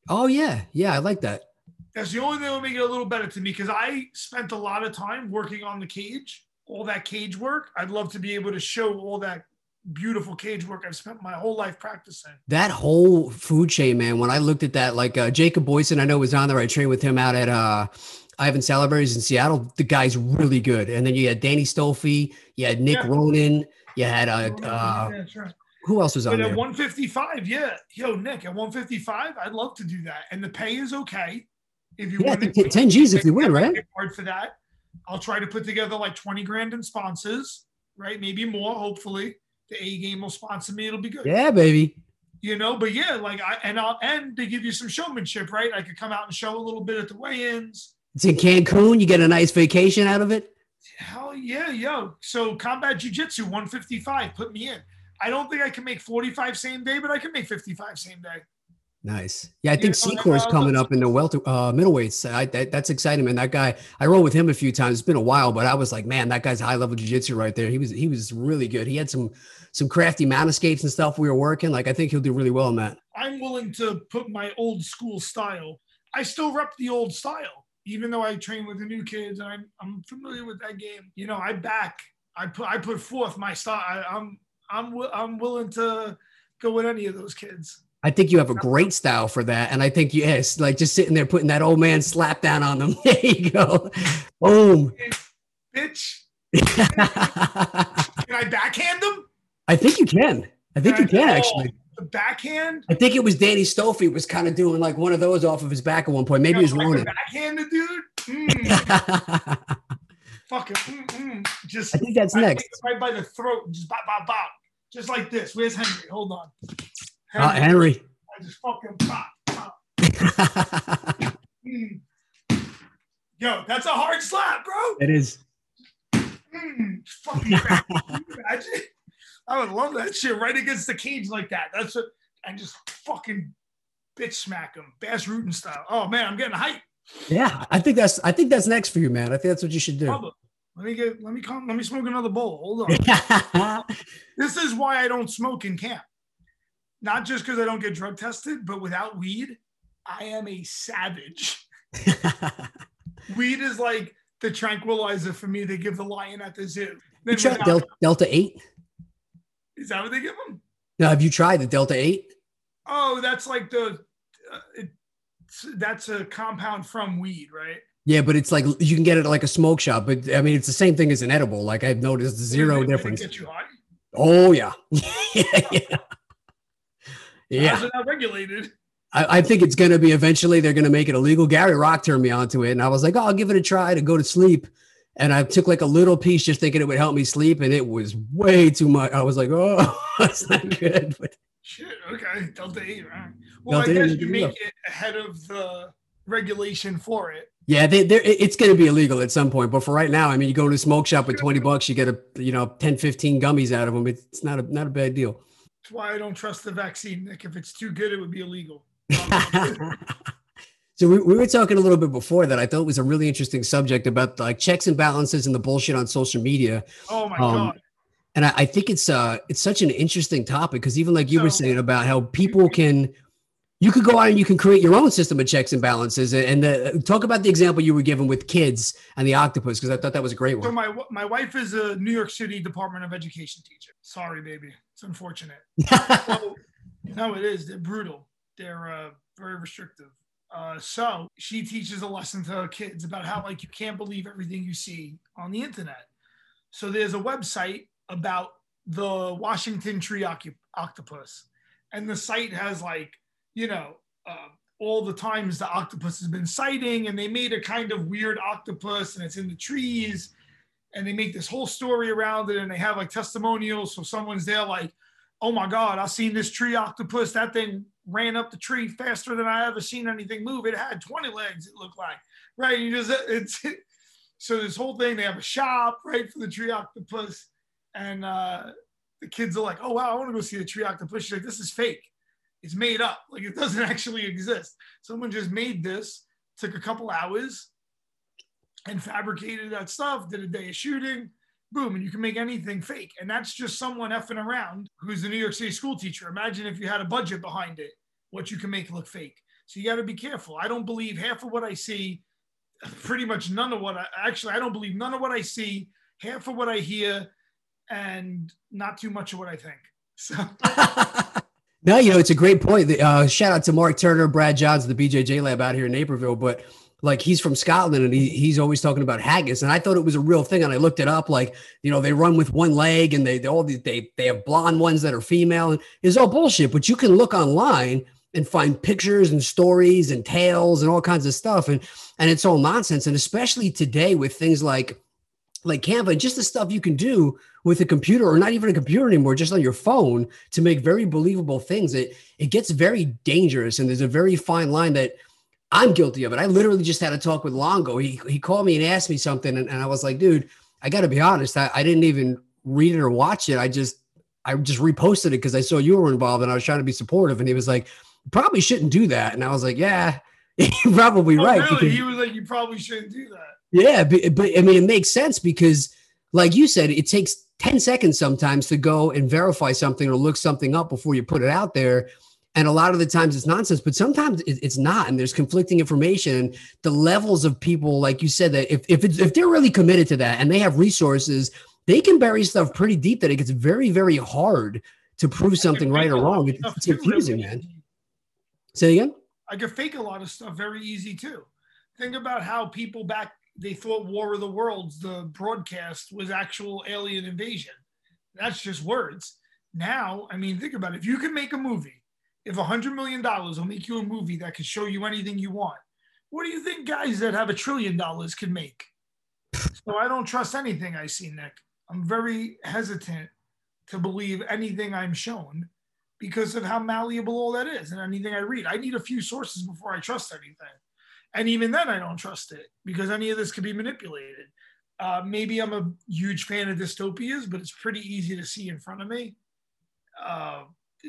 Oh yeah, yeah. I like that. That's the only thing that would make it a little better to me because I spent a lot of time working on the cage, all that cage work. I'd love to be able to show all that beautiful cage work I've spent my whole life practicing. That whole food chain, man. When I looked at that, like uh, Jacob Boyson, I know was on there. I trained with him out at uh, Ivan Salaverry's in Seattle. The guy's really good. And then you had Danny Stolfi, you had Nick Yeah. Ronan, you had a uh, Yeah, that's who else was on But at 155, yeah. Yo, Nick, at 155, I'd love to do that. And the pay is okay. If you Yeah, want think 10 G's if you win, right? Hard for that. I'll try to put together like 20 grand in sponsors, right? Maybe more, hopefully. The A game will sponsor me. It'll be good. Yeah, baby. You know, but yeah, like I and I'll and they give you some showmanship, right? I could come out and show a little bit at the weigh-ins. It's in Cancun. You get a nice vacation out of it. Hell yeah, yo. So combat jiu-jitsu 155, put me in. I don't think I can make 45 same day, but I can make 55 same day. Nice. Yeah, I think Yeah, is coming up in the welter uh, middleweights. I, that, that's exciting, man. That guy, I rolled with him a few times. It's been a while, but I was like, man, that guy's high level jiu-jitsu right there. He was he was really good. He had some some crafty mount escapes and stuff we were working. Like I think he'll do really well in that. I'm willing to put my old school style. I still rep the old style, even though I train with the new kids and I'm, I'm familiar with that game. You know, I back, I put, I put forth my style. I, I'm, I'm, I'm willing to go with any of those kids. I think you have a great style for that. And I think yes, like just sitting there putting that old man slap down on them. There you go. Boom. Bitch, can I backhand them? I think you can. I think you can Oh, actually. The backhand? I think it was Danny Stolfi was kind of doing like one of those off of his back at one point. Maybe it was Like Ronan. backhand the dude? Mm, I fucking, mm, mm. Just think that's I next. it right by the throat, just bop, bop, bop. Just like this. Where's Henry? Hold on. Uh, Henry. I just fucking pop. Mm. Yo, that's a hard slap, bro. it is. Mm, fucking. Can you imagine? I would love that shit right against the cage like that. That's what, and just fucking bitch smack him, Bas Rutten style. Oh man, I'm getting hyped. Yeah, I think that's I think that's next for you, man. I think that's what you should do. Bubba, let me get, let me come, let me smoke another bowl. Hold on. this is why I don't smoke in camp. Not just because I don't get drug tested, but without weed, I am a savage. Weed is like the tranquilizer for me they give the lion at the zoo. you tried Delta 8? Is that what they give them? No, have you tried the Delta 8? Oh, that's like the uh, it's, that's a compound from weed, right? Yeah, but it's like you can get it at like a smoke shop, but I mean it's the same thing as an edible. Like I've noticed zero Did it- did it difference. Get you high? Oh yeah. yeah. Yeah. How's not regulated? I, I think it's gonna be eventually they're gonna make it illegal. Gary Rock turned me onto it, and I was like, oh, I'll give it a try to go to sleep. And I took like a little piece just thinking it would help me sleep, and it was way too much. I was like, oh, that's not good. But Shit. Okay. Delta eight. Right. Well, Delta I guess you make it ahead of the regulation for it. yeah, they, it's gonna be illegal at some point. But for right now, I mean, you go to a smoke shop with 20 bucks, you get a you know 10, 15 gummies out of them. It's not a not a bad deal. That's why I don't trust the vaccine, Nick. If it's too good, it would be illegal. Um, so we, we were talking a little bit before that I thought was a really interesting subject about like checks and balances and the bullshit on social media. Oh my Um, god. And I, I think it's uh it's such an interesting topic because even like you were saying about how people can you could go out and you can create your own system of checks and balances and the, talk about the example you were given with kids and the octopus because I thought that was a great So one. my my wife is a New York City Department of Education teacher. Sorry, baby. It's unfortunate. So, no, it is. They're brutal. They're uh, very restrictive. Uh, so she teaches a lesson to her kids about how like you can't believe everything you see on the internet. So there's a website about the Washington tree octopus, and the site has like you know uh, all the times the octopus has been sighting, and they made a kind of weird octopus, and it's in the trees, and they make this whole story around it, and they have like testimonials. So someone's there like oh my God, I seen this tree octopus. That thing ran up the tree faster than I ever seen anything move. It had 20 legs, it looked like. Right. You just, it's, So this whole thing, they have a shop right for the tree octopus, and uh, the kids are like, "Oh wow, I want to go see the tree octopus." She's like, "This is fake. It's made up. Like it doesn't actually exist. Someone just made this. Took a couple hours, and fabricated that stuff. Did a day of shooting." Boom, and you can make anything fake. And that's just someone effing around who's a New York City school teacher. Imagine if you had a budget behind it, what you can make look fake. So you got to be careful. I don't believe half of what I see pretty much none of what I actually I don't believe none of what I see, half of what I hear, and not too much of what I think. So no, you know it's a great point. The uh, shout out to Mark Turner, Brad Johns, the BJJ Lab out here in Naperville, but. Like he's from Scotland and he, he's always talking about haggis. And I thought it was a real thing. And I looked it up. Like, you know, they run with one leg and they, they all they, they have blonde ones that are female and it's all bullshit. But you can look online and find pictures and stories and tales and all kinds of stuff and and it's all nonsense and especially today with things like like Canva just the stuff you can do with a computer or not even a computer anymore just on your phone to make very believable things it it gets very dangerous and there's a very fine line that I'm guilty of it I literally just had a talk with Longo he he called me and asked me something and, and I was like dude I got to be honest I, I didn't even read it or watch it I just I just reposted it because I saw you were involved and I was trying to be supportive and he was like probably shouldn't do that. And I was like, yeah, you're probably oh, right. Really? Because, he was like, you probably shouldn't do that. Yeah, but, but I mean, it makes sense because, like you said, it takes 10 seconds sometimes to go and verify something or look something up before you put it out there. And a lot of the times it's nonsense, but sometimes it's not. And there's conflicting information. The levels of people, like you said, that if, if, if they're really committed to that and they have resources, they can bury stuff pretty deep that it gets very, very hard to prove something right or wrong. It's, it's confusing, man. Say again? I could fake a lot of stuff very easy too. Think about how people back they thought War of the Worlds, the broadcast was actual alien invasion. That's just words. Now, I mean, think about it. If you can make a movie, if a hundred million dollars will make you a movie that can show you anything you want, what do you think guys that have a trillion dollars can make? So I don't trust anything I see, Nick. I'm very hesitant to believe anything I'm shown because of how malleable all that is and anything I read. I need a few sources before I trust anything. And even then, I don't trust it because any of this could be manipulated. Uh, maybe I'm a huge fan of dystopias, but it's pretty easy to see in front of me uh,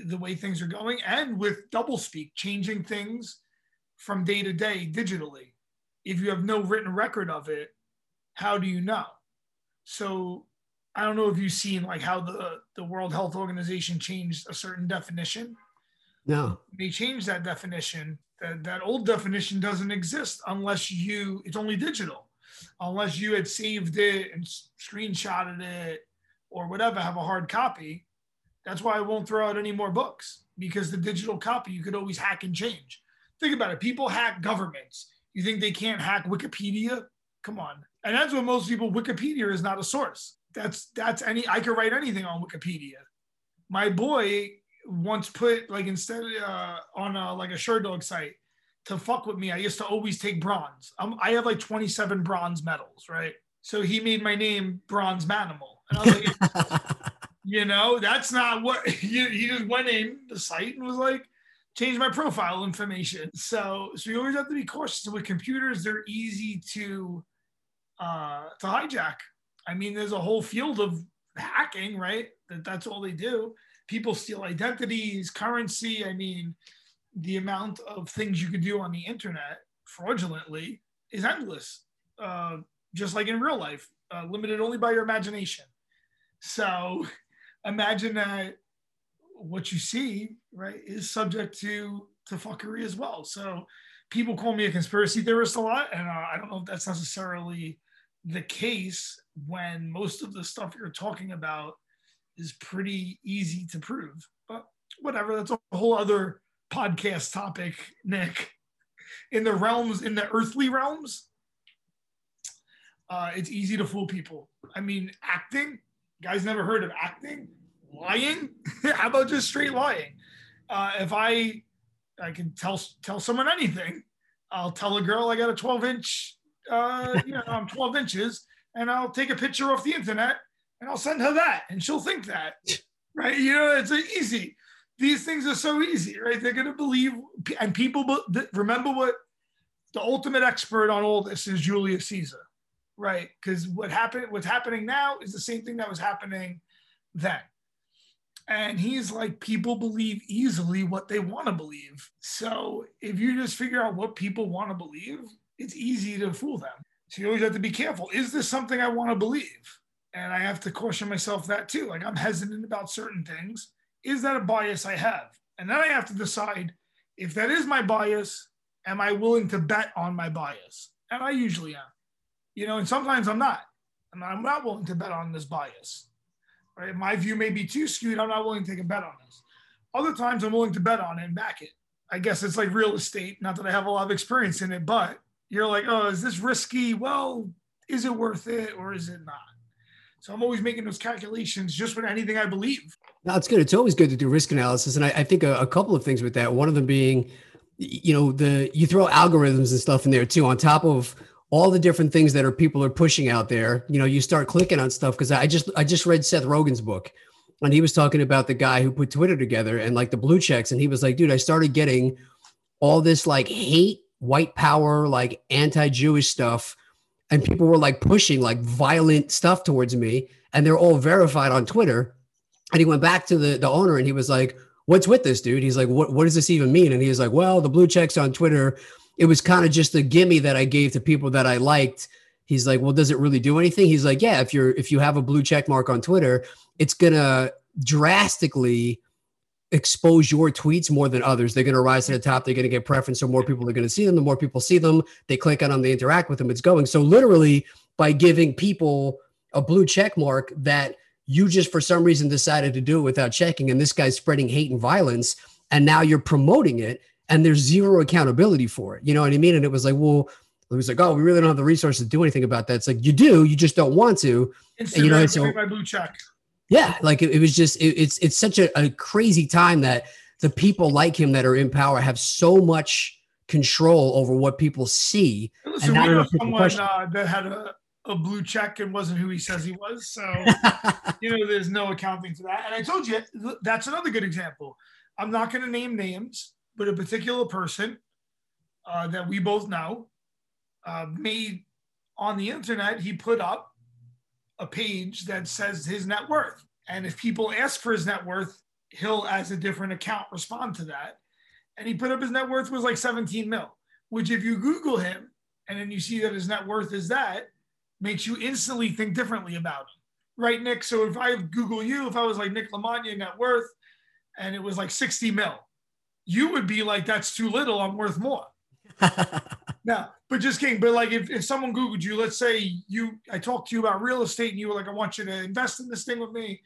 the way things are going. And with doublespeak, changing things from day to day digitally. If you have no written record of it, how do you know? So I don't know if you've seen like how the the World Health Organization changed a certain definition. No. They changed that definition. That that old definition doesn't exist unless you it's only digital. Unless you had saved it and screenshotted it or whatever, have a hard copy. That's why I won't throw out any more books because the digital copy you could always hack and change. Think about it. People hack governments. You think they can't hack Wikipedia? Come on. And that's what most people Wikipedia is not a source that's that's any I could write anything on Wikipedia. My boy once put like instead uh, on a, like a Sherdog site to fuck with me. I used to always take bronze. I have like 27 bronze medals, right? So he made my name Bronze Manimal, and I was like, you know, that's not what you he just went in the site and was like, change my profile information. So so you always have to be cautious with computers. They're easy to uh, to hijack I mean, there's a whole field of hacking, right? That that's all they do. People steal identities, currency. I mean, the amount of things you can do on the internet fraudulently is endless. Uh, just like in real life, uh, limited only by your imagination. So imagine that what you see, right, is subject to to fuckery as well. So people call me a conspiracy theorist a lot, and uh, I don't know if that's necessarily the case when most of the stuff you're talking about is pretty easy to prove. But whatever, that's a whole other podcast topic, Nick. In the realms, in the earthly realms, uh, it's easy to fool people. I mean, acting, guys never heard of acting, lying. How about just straight lying? Uh, if I, I can tell tell someone anything, I'll tell a girl I got a 12 inch uh, you know, I'm 12 inches, and I'll take a picture off the internet and I'll send her that, and she'll think that, right? You know, it's easy. These things are so easy, right? They're going to believe, and people remember what the ultimate expert on all this is Julius Caesar. Right? Because what happened, what's happening now is the same thing that was happening then. And he's like, people believe easily what they want to believe. So if you just figure out what people want to believe, it's easy to fool them. So you always have to be careful. Is this something I want to believe? And I have to caution myself that too. Like I'm hesitant about certain things. Is that a bias I have? And then I have to decide if that is my bias, am I willing to bet on my bias? And I usually am. You know, and sometimes I'm not. And I'm not willing to bet on this bias. Right? My view may be too skewed. I'm not willing to take a bet on this. Other times I'm willing to bet on it and back it. I guess it's like real estate. Not that I have a lot of experience in it, but you're like, oh, is this risky? Well, is it worth it or is it not? So I'm always making those calculations just with anything I believe. No, it's good. It's always good to do risk analysis. And I, I think a, a, couple of things with that. One of them being, you know, the you throw algorithms and stuff in there too, on top of all the different things that are people are pushing out there. You know, you start clicking on stuff because I just I just read Seth Rogen's book and he was talking about the guy who put Twitter together and like the blue checks. And he was like, dude, I started getting all this like hate, white power, like anti-Jewish stuff and people were like pushing like violent stuff towards me and they're all verified on twitter and he went back to the, the owner and he was like what's with this dude he's like what, what does this even mean and he was like well the blue checks on twitter it was kind of just a gimme that i gave to people that i liked he's like well does it really do anything he's like yeah if you're if you have a blue check mark on twitter it's gonna drastically expose your tweets more than others. They're going to rise to the top. They're going to get preference. So more people are going to see them. The more people see them, they click on them, they interact with them. It's going. So literally by giving people a blue check mark that you just for some reason decided to do it without checking, and this guy's spreading hate and violence, and now you're promoting it, and there's zero accountability for it. You know what I mean? And it was like, well, it was like, oh, we really don't have the resources to do anything about that. It's like you do, you just don't want to. And, you know, so my blue check yeah like it, it was just it, it's it's such a, a, crazy time that the people like him that are in power have so much control over what people see Listen, and we know someone uh, that had a, a blue check and wasn't who he says he was so you know there's no accounting for that and i told you that's another good example i'm not going to name names but a particular person uh, that we both know uh, made on the internet he put up a page that says his net worth. And if people ask for his net worth, he'll, as a different account, respond to that. And he put up his net worth was like 17 mil, which if you Google him and then you see that his net worth is that, makes you instantly think differently about him. Right, Nick? So if I Google you, if I was like Nick Lamagna net worth and it was like 60 mil, you would be like, that's too little, I'm worth more. now, but just kidding. But like, if, if someone Googled you, let's say you, I talked to you about real estate and you were like, I want you to invest in this thing with me.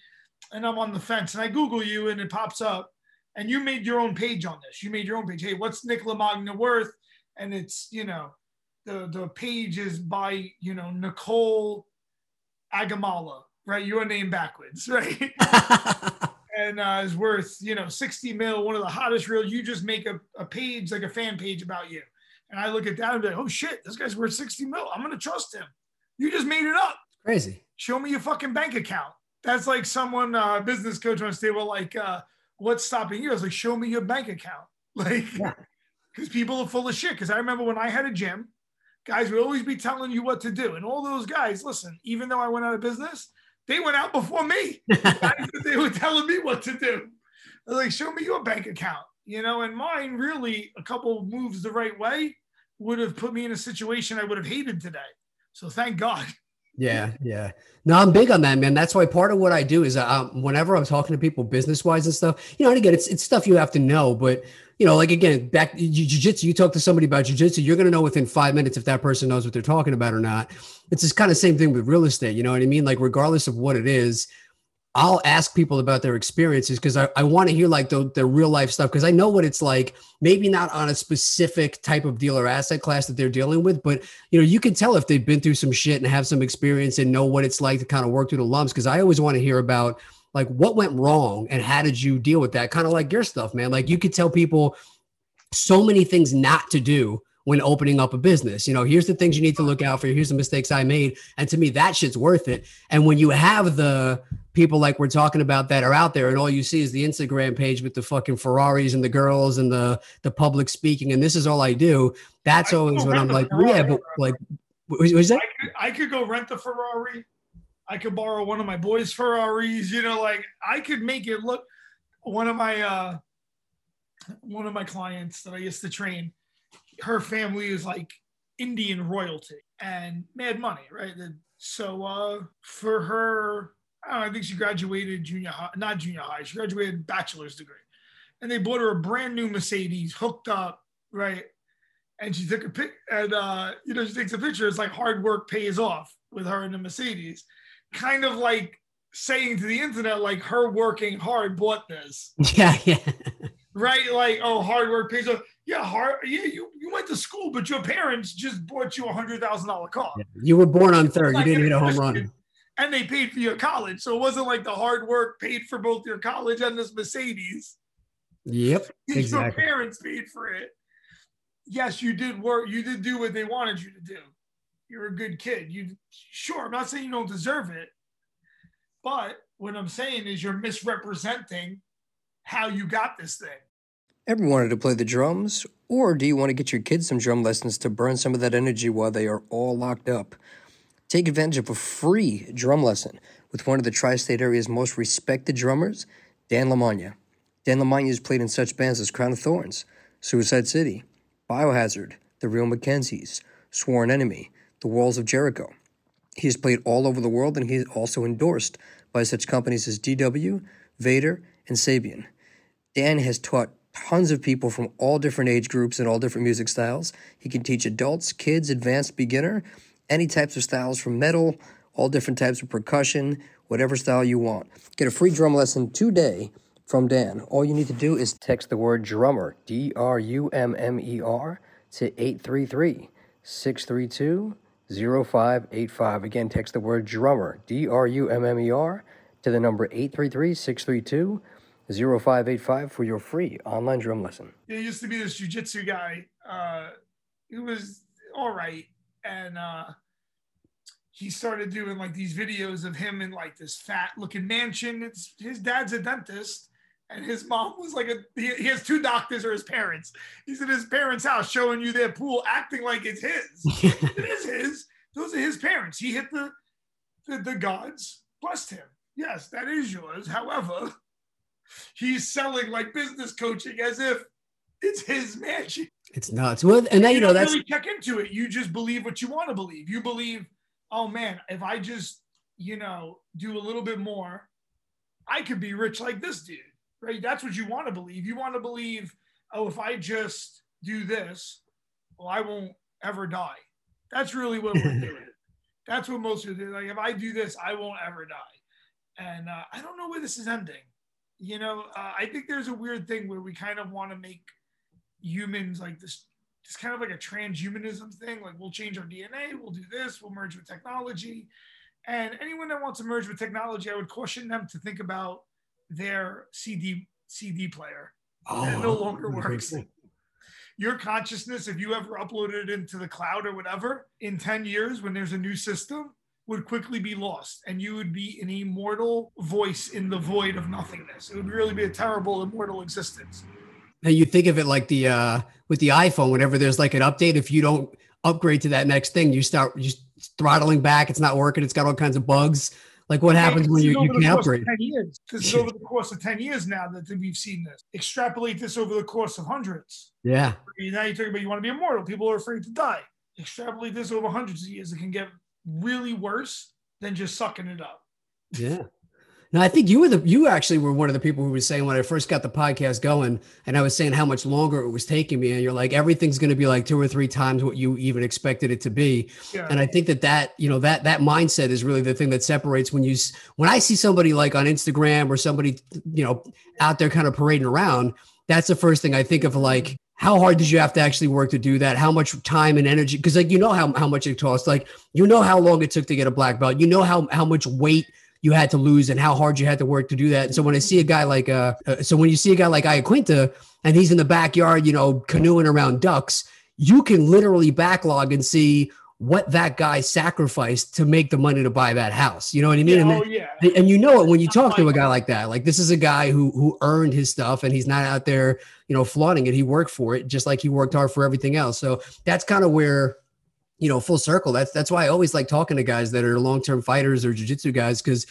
And I'm on the fence and I Google you and it pops up and you made your own page on this. You made your own page. Hey, what's Nick Magna worth? And it's, you know, the, the page is by, you know, Nicole Agamala, right? Your name backwards, right? and uh, is worth, you know, 60 mil, one of the hottest real. You just make a, a page, like a fan page about you and I look at that and be like, oh shit, this guy's worth 60 mil. I'm to trust him. You just made it up. Crazy. Show me your fucking bank account. That's like someone, uh, business coach on stage, well, like, uh, what's stopping you? I was like, show me your bank account. Like, because yeah. people are full of shit. Because I remember when I had a gym, guys would always be telling you what to do. And all those guys, listen, even though I went out of business, they went out before me. they were telling me what to do. Like, show me your bank account you know, and mine really a couple moves the right way would have put me in a situation I would have hated today. So thank God. Yeah, yeah. No, I'm big on that, man. That's why part of what I do is um, whenever I'm talking to people business wise and stuff, you know, and again, it's it's stuff you have to know, but you know, like again, back jujitsu, you talk to somebody about jujitsu, you're gonna know within five minutes if that person knows what they're talking about or not. It's this kind of same thing with real estate. You know what I mean? Like regardless of what it is, I'll ask people about their experiences because I, I want to hear like the, the real life stuff because I know what it's like, maybe not on a specific type of deal or asset class that they're dealing with, but you know, you can tell if they've been through some shit and have some experience and know what it's like to kind of work through the lumps. Cause I always want to hear about like what went wrong and how did you deal with that? Kind of like your stuff, man. Like you could tell people so many things not to do when opening up a business. You know, here's the things you need to look out for. Here's the mistakes I made. And to me, that shit's worth it. And when you have the people like we're talking about that are out there and all you see is the Instagram page with the fucking Ferraris and the girls and the the public speaking and this is all I do, that's always when I'm like, yeah, but like What was that? I could, I could go rent the Ferrari. I could borrow one of my boys' Ferraris. You know, like I could make it look. One of my uh, one of my clients that I used to train, her family is like Indian royalty and mad money, right? So uh, for her, I, know, I think she graduated junior high, not junior high. She graduated bachelor's degree, and they bought her a brand new Mercedes, hooked up, right? And she took a pic, and uh, you know she takes a picture. It's like hard work pays off with her in the Mercedes, kind of like saying to the internet, like her working hard bought this. Yeah, yeah. right? Like, oh, hard work pays off. Yeah, hard. Yeah, you, you went to school, but your parents just bought you a hundred thousand dollar car. You were born on third. You didn't hit a home run. And they paid for your college, so it wasn't like the hard work paid for both your college and this Mercedes. Yep, exactly. Your parents paid for it. Yes, you did work. You did do what they wanted you to do. You're a good kid. You sure? I'm not saying you don't deserve it, but what I'm saying is you're misrepresenting how you got this thing. Ever wanted to play the drums? Or do you want to get your kids some drum lessons to burn some of that energy while they are all locked up? Take advantage of a free drum lesson with one of the tri state area's most respected drummers, Dan Lamagna. Dan Lamagna has played in such bands as Crown of Thorns, Suicide City, Biohazard, The Real McKenzies, Sworn Enemy, The Walls of Jericho. He has played all over the world and he is also endorsed by such companies as DW, Vater, and Sabian. Dan has taught tons of people from all different age groups and all different music styles. He can teach adults, kids, advanced beginner, any types of styles from metal, all different types of percussion, whatever style you want. Get a free drum lesson today from Dan. All you need to do is text the word drummer, D R U M M E R, to 833 632 0585. Again, text the word drummer, D R U M M E R, to the number 833 632 0585 for your free online drum lesson. There used to be this jujitsu guy. Uh, he was all right. And uh, he started doing like these videos of him in like this fat looking mansion. It's his dad's a dentist. And his mom was like a he, he has two doctors or his parents. He's in his parents' house showing you their pool, acting like it's his. it is his. Those are his parents. He hit the the, the gods, blessed him. Yes, that is yours. However, he's selling like business coaching as if it's his mansion. It's nuts. Well, and then you, you know that's really check into it. You just believe what you want to believe. You believe, oh man, if I just you know do a little bit more, I could be rich like this dude. Right? That's what you want to believe. You want to believe, oh, if I just do this, well, I won't ever die. That's really what we're doing. That's what most people do. Like, if I do this, I won't ever die. And uh, I don't know where this is ending you know, uh, I think there's a weird thing where we kind of want to make humans like this, it's kind of like a transhumanism thing. Like we'll change our DNA, we'll do this, we'll merge with technology. And anyone that wants to merge with technology, I would caution them to think about their CD CD player oh, that no longer works. Your consciousness, if you ever uploaded it into the cloud or whatever, in 10 years when there's a new system, would quickly be lost and you would be an immortal voice in the void of nothingness. It would really be a terrible immortal existence. Now you think of it like the uh with the iPhone, whenever there's like an update, if you don't upgrade to that next thing, you start just throttling back, it's not working, it's got all kinds of bugs. Like what happens when you, you can upgrade? 10 years. This is over the course of 10 years now that we've seen this. Extrapolate this over the course of hundreds. Yeah. Now you're talking about you want to be immortal. People are afraid to die. Extrapolate this over hundreds of years. It can get really worse than just sucking it up. Yeah. Now I think you were the you actually were one of the people who was saying when I first got the podcast going, and I was saying how much longer it was taking me, and you're like everything's going to be like two or three times what you even expected it to be. Yeah. And I think that that you know that that mindset is really the thing that separates when you when I see somebody like on Instagram or somebody you know out there kind of parading around. That's the first thing I think of like how hard did you have to actually work to do that? How much time and energy? Because like you know how, how much it costs. Like you know how long it took to get a black belt. You know how how much weight you had to lose and how hard you had to work to do that. And so when I see a guy like uh, uh so when you see a guy like Iaquinta and he's in the backyard, you know, canoeing around ducks, you can literally backlog and see what that guy sacrificed to make the money to buy that house. You know what I mean? Yeah, and, oh, yeah. and you know it when you talk to a guy like that. Like this is a guy who who earned his stuff and he's not out there, you know, flaunting it. He worked for it just like he worked hard for everything else. So that's kind of where you know, full circle. That's that's why I always like talking to guys that are long term fighters or jujitsu guys because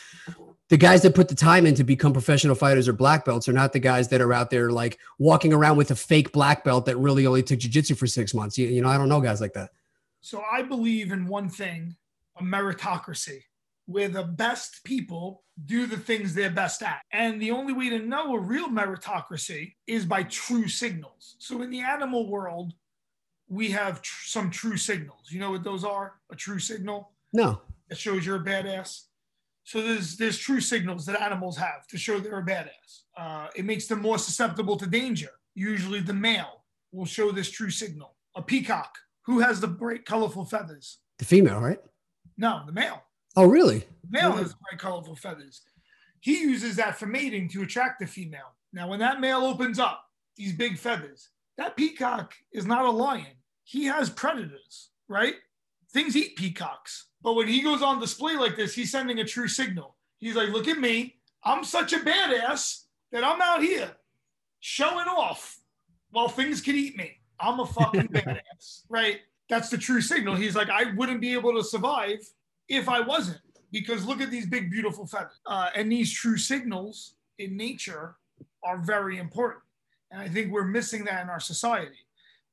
the guys that put the time in to become professional fighters or black belts are not the guys that are out there like walking around with a fake black belt that really only took jujitsu for six months. You, you know, I don't know guys like that. So I believe in one thing: a meritocracy, where the best people do the things they're best at. And the only way to know a real meritocracy is by true signals. So in the animal world, we have tr- some true signals. You know what those are? A true signal No. that shows you're a badass. So there's there's true signals that animals have to show they're a badass. Uh, it makes them more susceptible to danger. Usually the male will show this true signal. A peacock, who has the bright, colorful feathers? The female, right? No, the male. Oh, really? The male has bright, colorful feathers. He uses that for mating to attract the female. Now, when that male opens up these big feathers, that peacock is not a lion. He has predators, right? Things eat peacocks. But when he goes on display like this, he's sending a true signal. He's like, look at me. I'm such a badass that I'm out here showing off while things can eat me. I'm a fucking badass, right? That's the true signal. He's like, I wouldn't be able to survive if I wasn't, because look at these big, beautiful feathers. Uh, and these true signals in nature are very important. And I think we're missing that in our society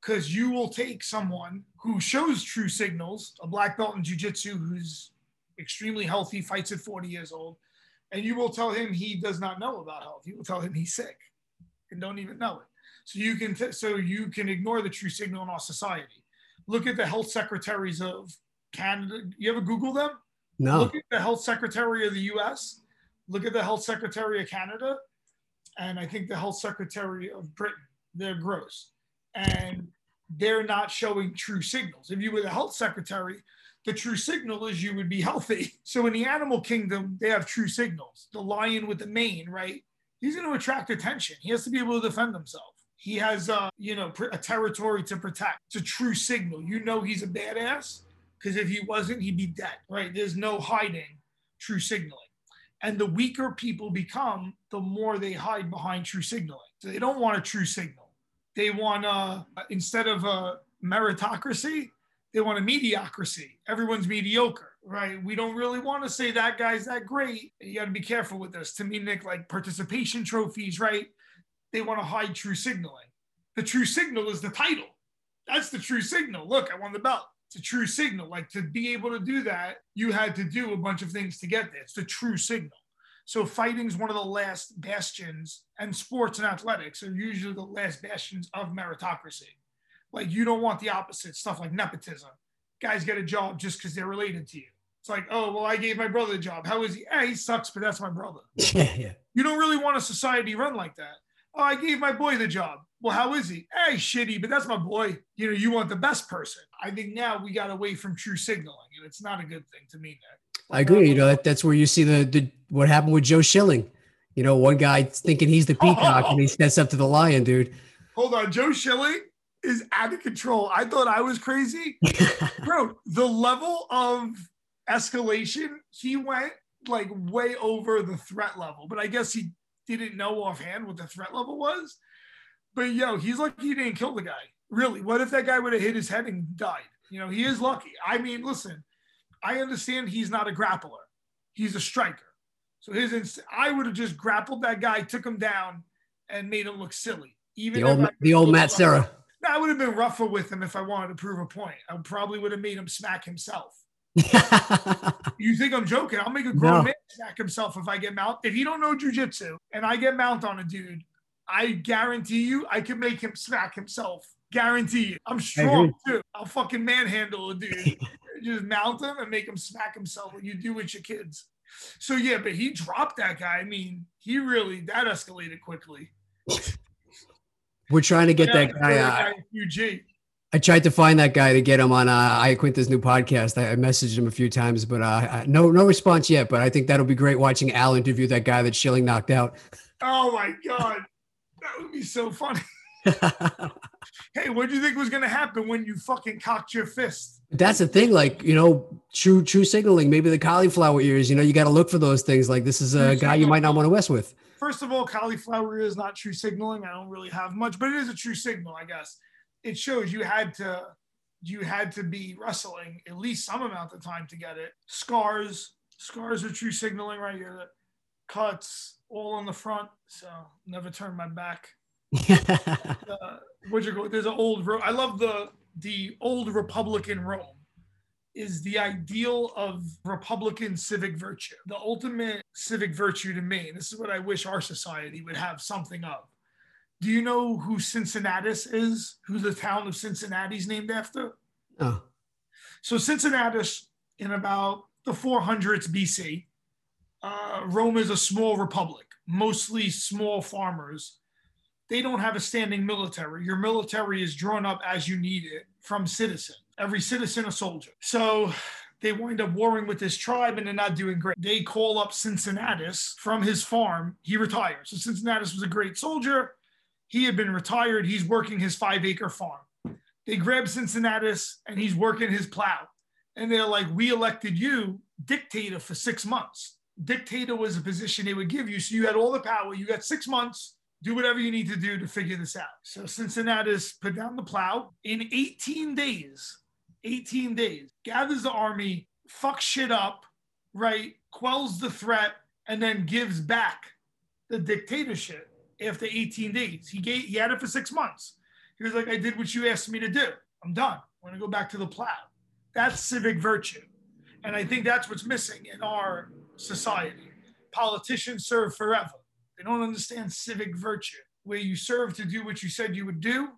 because you will take someone who shows true signals, a black belt in jujitsu who's extremely healthy, fights at 40 years old, and you will tell him he does not know about health. You will tell him he's sick and don't even know it. So you can t- so you can ignore the true signal in our society. Look at the health secretaries of Canada. You ever Google them? No. Look at the health secretary of the U.S. Look at the health secretary of Canada, and I think the health secretary of Britain. They're gross, and they're not showing true signals. If you were the health secretary, the true signal is you would be healthy. So in the animal kingdom, they have true signals. The lion with the mane, right? He's going to attract attention. He has to be able to defend himself. He has, uh, you know, a territory to protect. It's a true signal. You know he's a badass because if he wasn't, he'd be dead, right? There's no hiding true signaling. And the weaker people become, the more they hide behind true signaling. So they don't want a true signal. They want, uh, instead of a meritocracy, they want a mediocrity. Everyone's mediocre, right? We don't really want to say that guy's that great. You got to be careful with this. To me, Nick, like participation trophies, right? They want to hide true signaling. The true signal is the title. That's the true signal. Look, I won the belt. It's a true signal. Like to be able to do that, you had to do a bunch of things to get there. It's the true signal. So fighting is one of the last bastions, and sports and athletics are usually the last bastions of meritocracy. Like you don't want the opposite stuff like nepotism. Guys get a job just because they're related to you. It's like, oh well, I gave my brother a job. How is he? Yeah, he sucks, but that's my brother. Yeah, yeah. You don't really want a society run like that. Oh, I gave my boy the job. Well, how is he? Hey, shitty, but that's my boy. You know, you want the best person. I think now we got away from true signaling, and it's not a good thing to me. Nick. I agree. You know, that, that's where you see the, the what happened with Joe Schilling. You know, one guy thinking he's the peacock and he steps up to the lion, dude. Hold on, Joe Schilling is out of control. I thought I was crazy, bro. The level of escalation he went like way over the threat level, but I guess he didn't know offhand what the threat level was. But yo, he's lucky he didn't kill the guy. Really, what if that guy would have hit his head and died? You know, he is lucky. I mean, listen, I understand he's not a grappler; he's a striker. So his, inst- I would have just grappled that guy, took him down, and made him look silly. Even The old the old Matt. No, I would have been rougher with him if I wanted to prove a point. I probably would have made him smack himself. You think I'm joking? I'll make a grown No. man smack himself if I get mount. If you don't know jujitsu and I get mount on a dude, I guarantee you I can make him smack himself. Guarantee you. I'm strong too. I'll fucking manhandle a dude. Just mount him and make him smack himself like you do with your kids. So yeah, but he dropped that guy. I mean, he really that escalated quickly. We're trying to get Yeah, that guy. out. UG. I tried to find that guy to get him on uh, Iaquinta's new podcast. I, I messaged him a few times, but uh, I- no no response yet. But I think that'll be great watching Al interview that guy that Schilling knocked out. Oh my god, that would be so funny. Hey, what do you think was gonna happen when you fucking cocked your fist? That's the thing, like you know, true true signaling. Maybe the cauliflower ears. You know, you got to look for those things. Like this is a True guy you might not want to mess with. First of all, cauliflower is not true signaling. I don't really have much, but it is a true signal, I guess. It shows you had to you had to be wrestling at least some amount of time to get it. Scars, scars are true signaling right here. The cuts all on the front, so never turn my back. uh, what you go? There's an old. I love the the old Republican Rome is the ideal of Republican civic virtue. The ultimate civic virtue to me. this is what I wish our society would have something of. Do you know who Cincinnatus is? Who the town of Cincinnati is named after? Oh. So Cincinnatus in about the 400s BC, uh, Rome is a small republic, mostly small farmers. They don't have a standing military. Your military is drawn up as you need it from citizens every citizen a soldier. So they wind up warring with this tribe and they're not doing great. They call up Cincinnatus from his farm. He retires. So Cincinnatus was a great soldier. He had been retired. He's working his five acre farm. They grab Cincinnatus and he's working his plow. And they're like, We elected you dictator for six months. Dictator was a position they would give you. So you had all the power. You got six months do whatever you need to do to figure this out. So Cincinnatus put down the plow. In 18 days, 18 days, gathers the army, fucks shit up, right? Quells the threat, and then gives back the dictatorship after 18 days. He gave he had it for six months. He was like, I did what you asked me to do. I'm done. I'm gonna go back to the plow. That's civic virtue. And I think that's what's missing in our society. Politicians serve forever. They don't understand civic virtue, where you serve to do what you said you would do,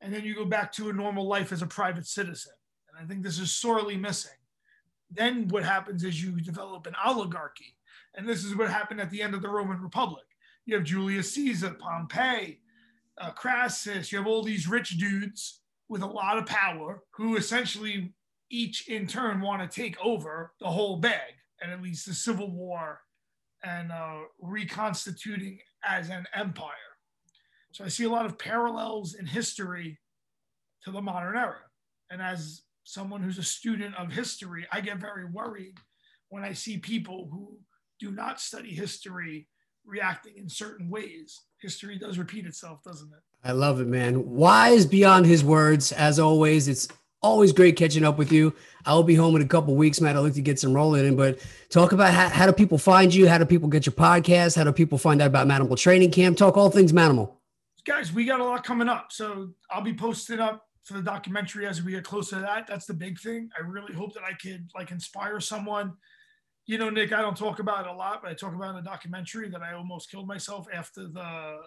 and then you go back to a normal life as a private citizen. And I think this is sorely missing. Then what happens is you develop an oligarchy. And this is what happened at the end of the Roman Republic. You have Julius Caesar, Pompey, uh, Crassus, you have all these rich dudes with a lot of power who essentially each in turn want to take over the whole bag. And at least the Civil War and uh, reconstituting as an empire. So I see a lot of parallels in history to the modern era. And as someone who's a student of history, I get very worried when I see people who do not study history reacting in certain ways. History does repeat itself, doesn't it? I love it, man. Wise beyond his words. As always, it's always great catching up with you. I'll be home in a couple weeks, man. I'd like to get some rolling in, but talk about how, how do people find you? How do people get your podcast? How do people find out about Manimal Training Camp? Talk all things Manimal guys, we got a lot coming up. So I'll be posting up for the documentary as we get closer to that. That's the big thing. I really hope that I could like inspire someone. You know, Nick, I don't talk about it a lot, but I talk about in the documentary that I almost killed myself after the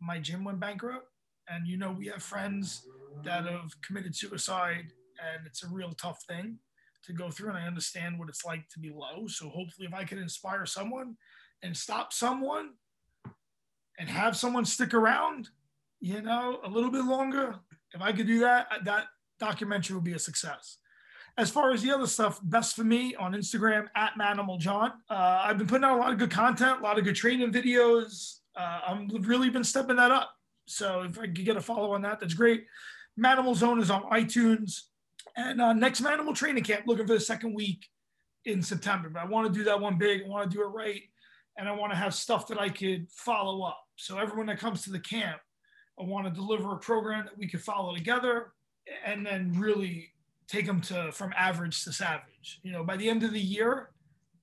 my gym went bankrupt. And you know, we have friends that have committed suicide, and it's a real tough thing to go through. And I understand what it's like to be low. So hopefully, if I can inspire someone and stop someone and have someone stick around, you know, a little bit longer. If I could do that, that documentary would be a success. As far as the other stuff, best for me on Instagram at Manimal John. Uh, I've been putting out a lot of good content, a lot of good training videos. Uh, I've really been stepping that up. So if I could get a follow on that, that's great. Manimal Zone is on iTunes. And uh, next Manimal Training Camp, looking for the second week in September. But I want to do that one big. I want to do it right. And I want to have stuff that I could follow up. So everyone that comes to the camp, I want to deliver a program that we could follow together and then really take them to from average to savage. You know, by the end of the year,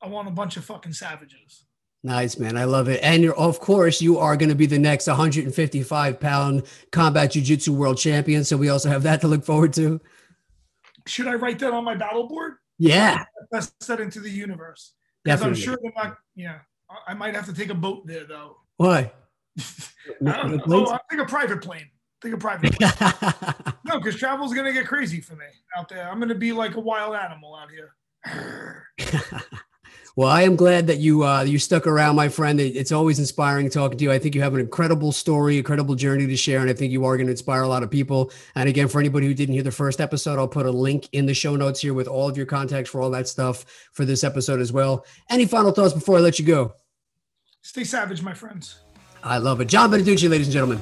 I want a bunch of fucking savages. Nice, man. I love it. And you're, of course, you are going to be the next 155 pound combat jiu jitsu world champion. So we also have that to look forward to. Should I write that on my battle board? Yeah. That's set into the universe. Because I'm sure they're not, yeah. I might have to take a boat there, though. Why? I oh, I think a private plane. Think a private no, because travel's gonna get crazy for me out there. I'm gonna be like a wild animal out here. well, I am glad that you uh, you stuck around, my friend. It's always inspiring talking to you. I think you have an incredible story, incredible journey to share, and I think you are going to inspire a lot of people. And again, for anybody who didn't hear the first episode, I'll put a link in the show notes here with all of your contacts for all that stuff for this episode as well. Any final thoughts before I let you go? Stay savage, my friends. I love it. John Beneduce, ladies and gentlemen.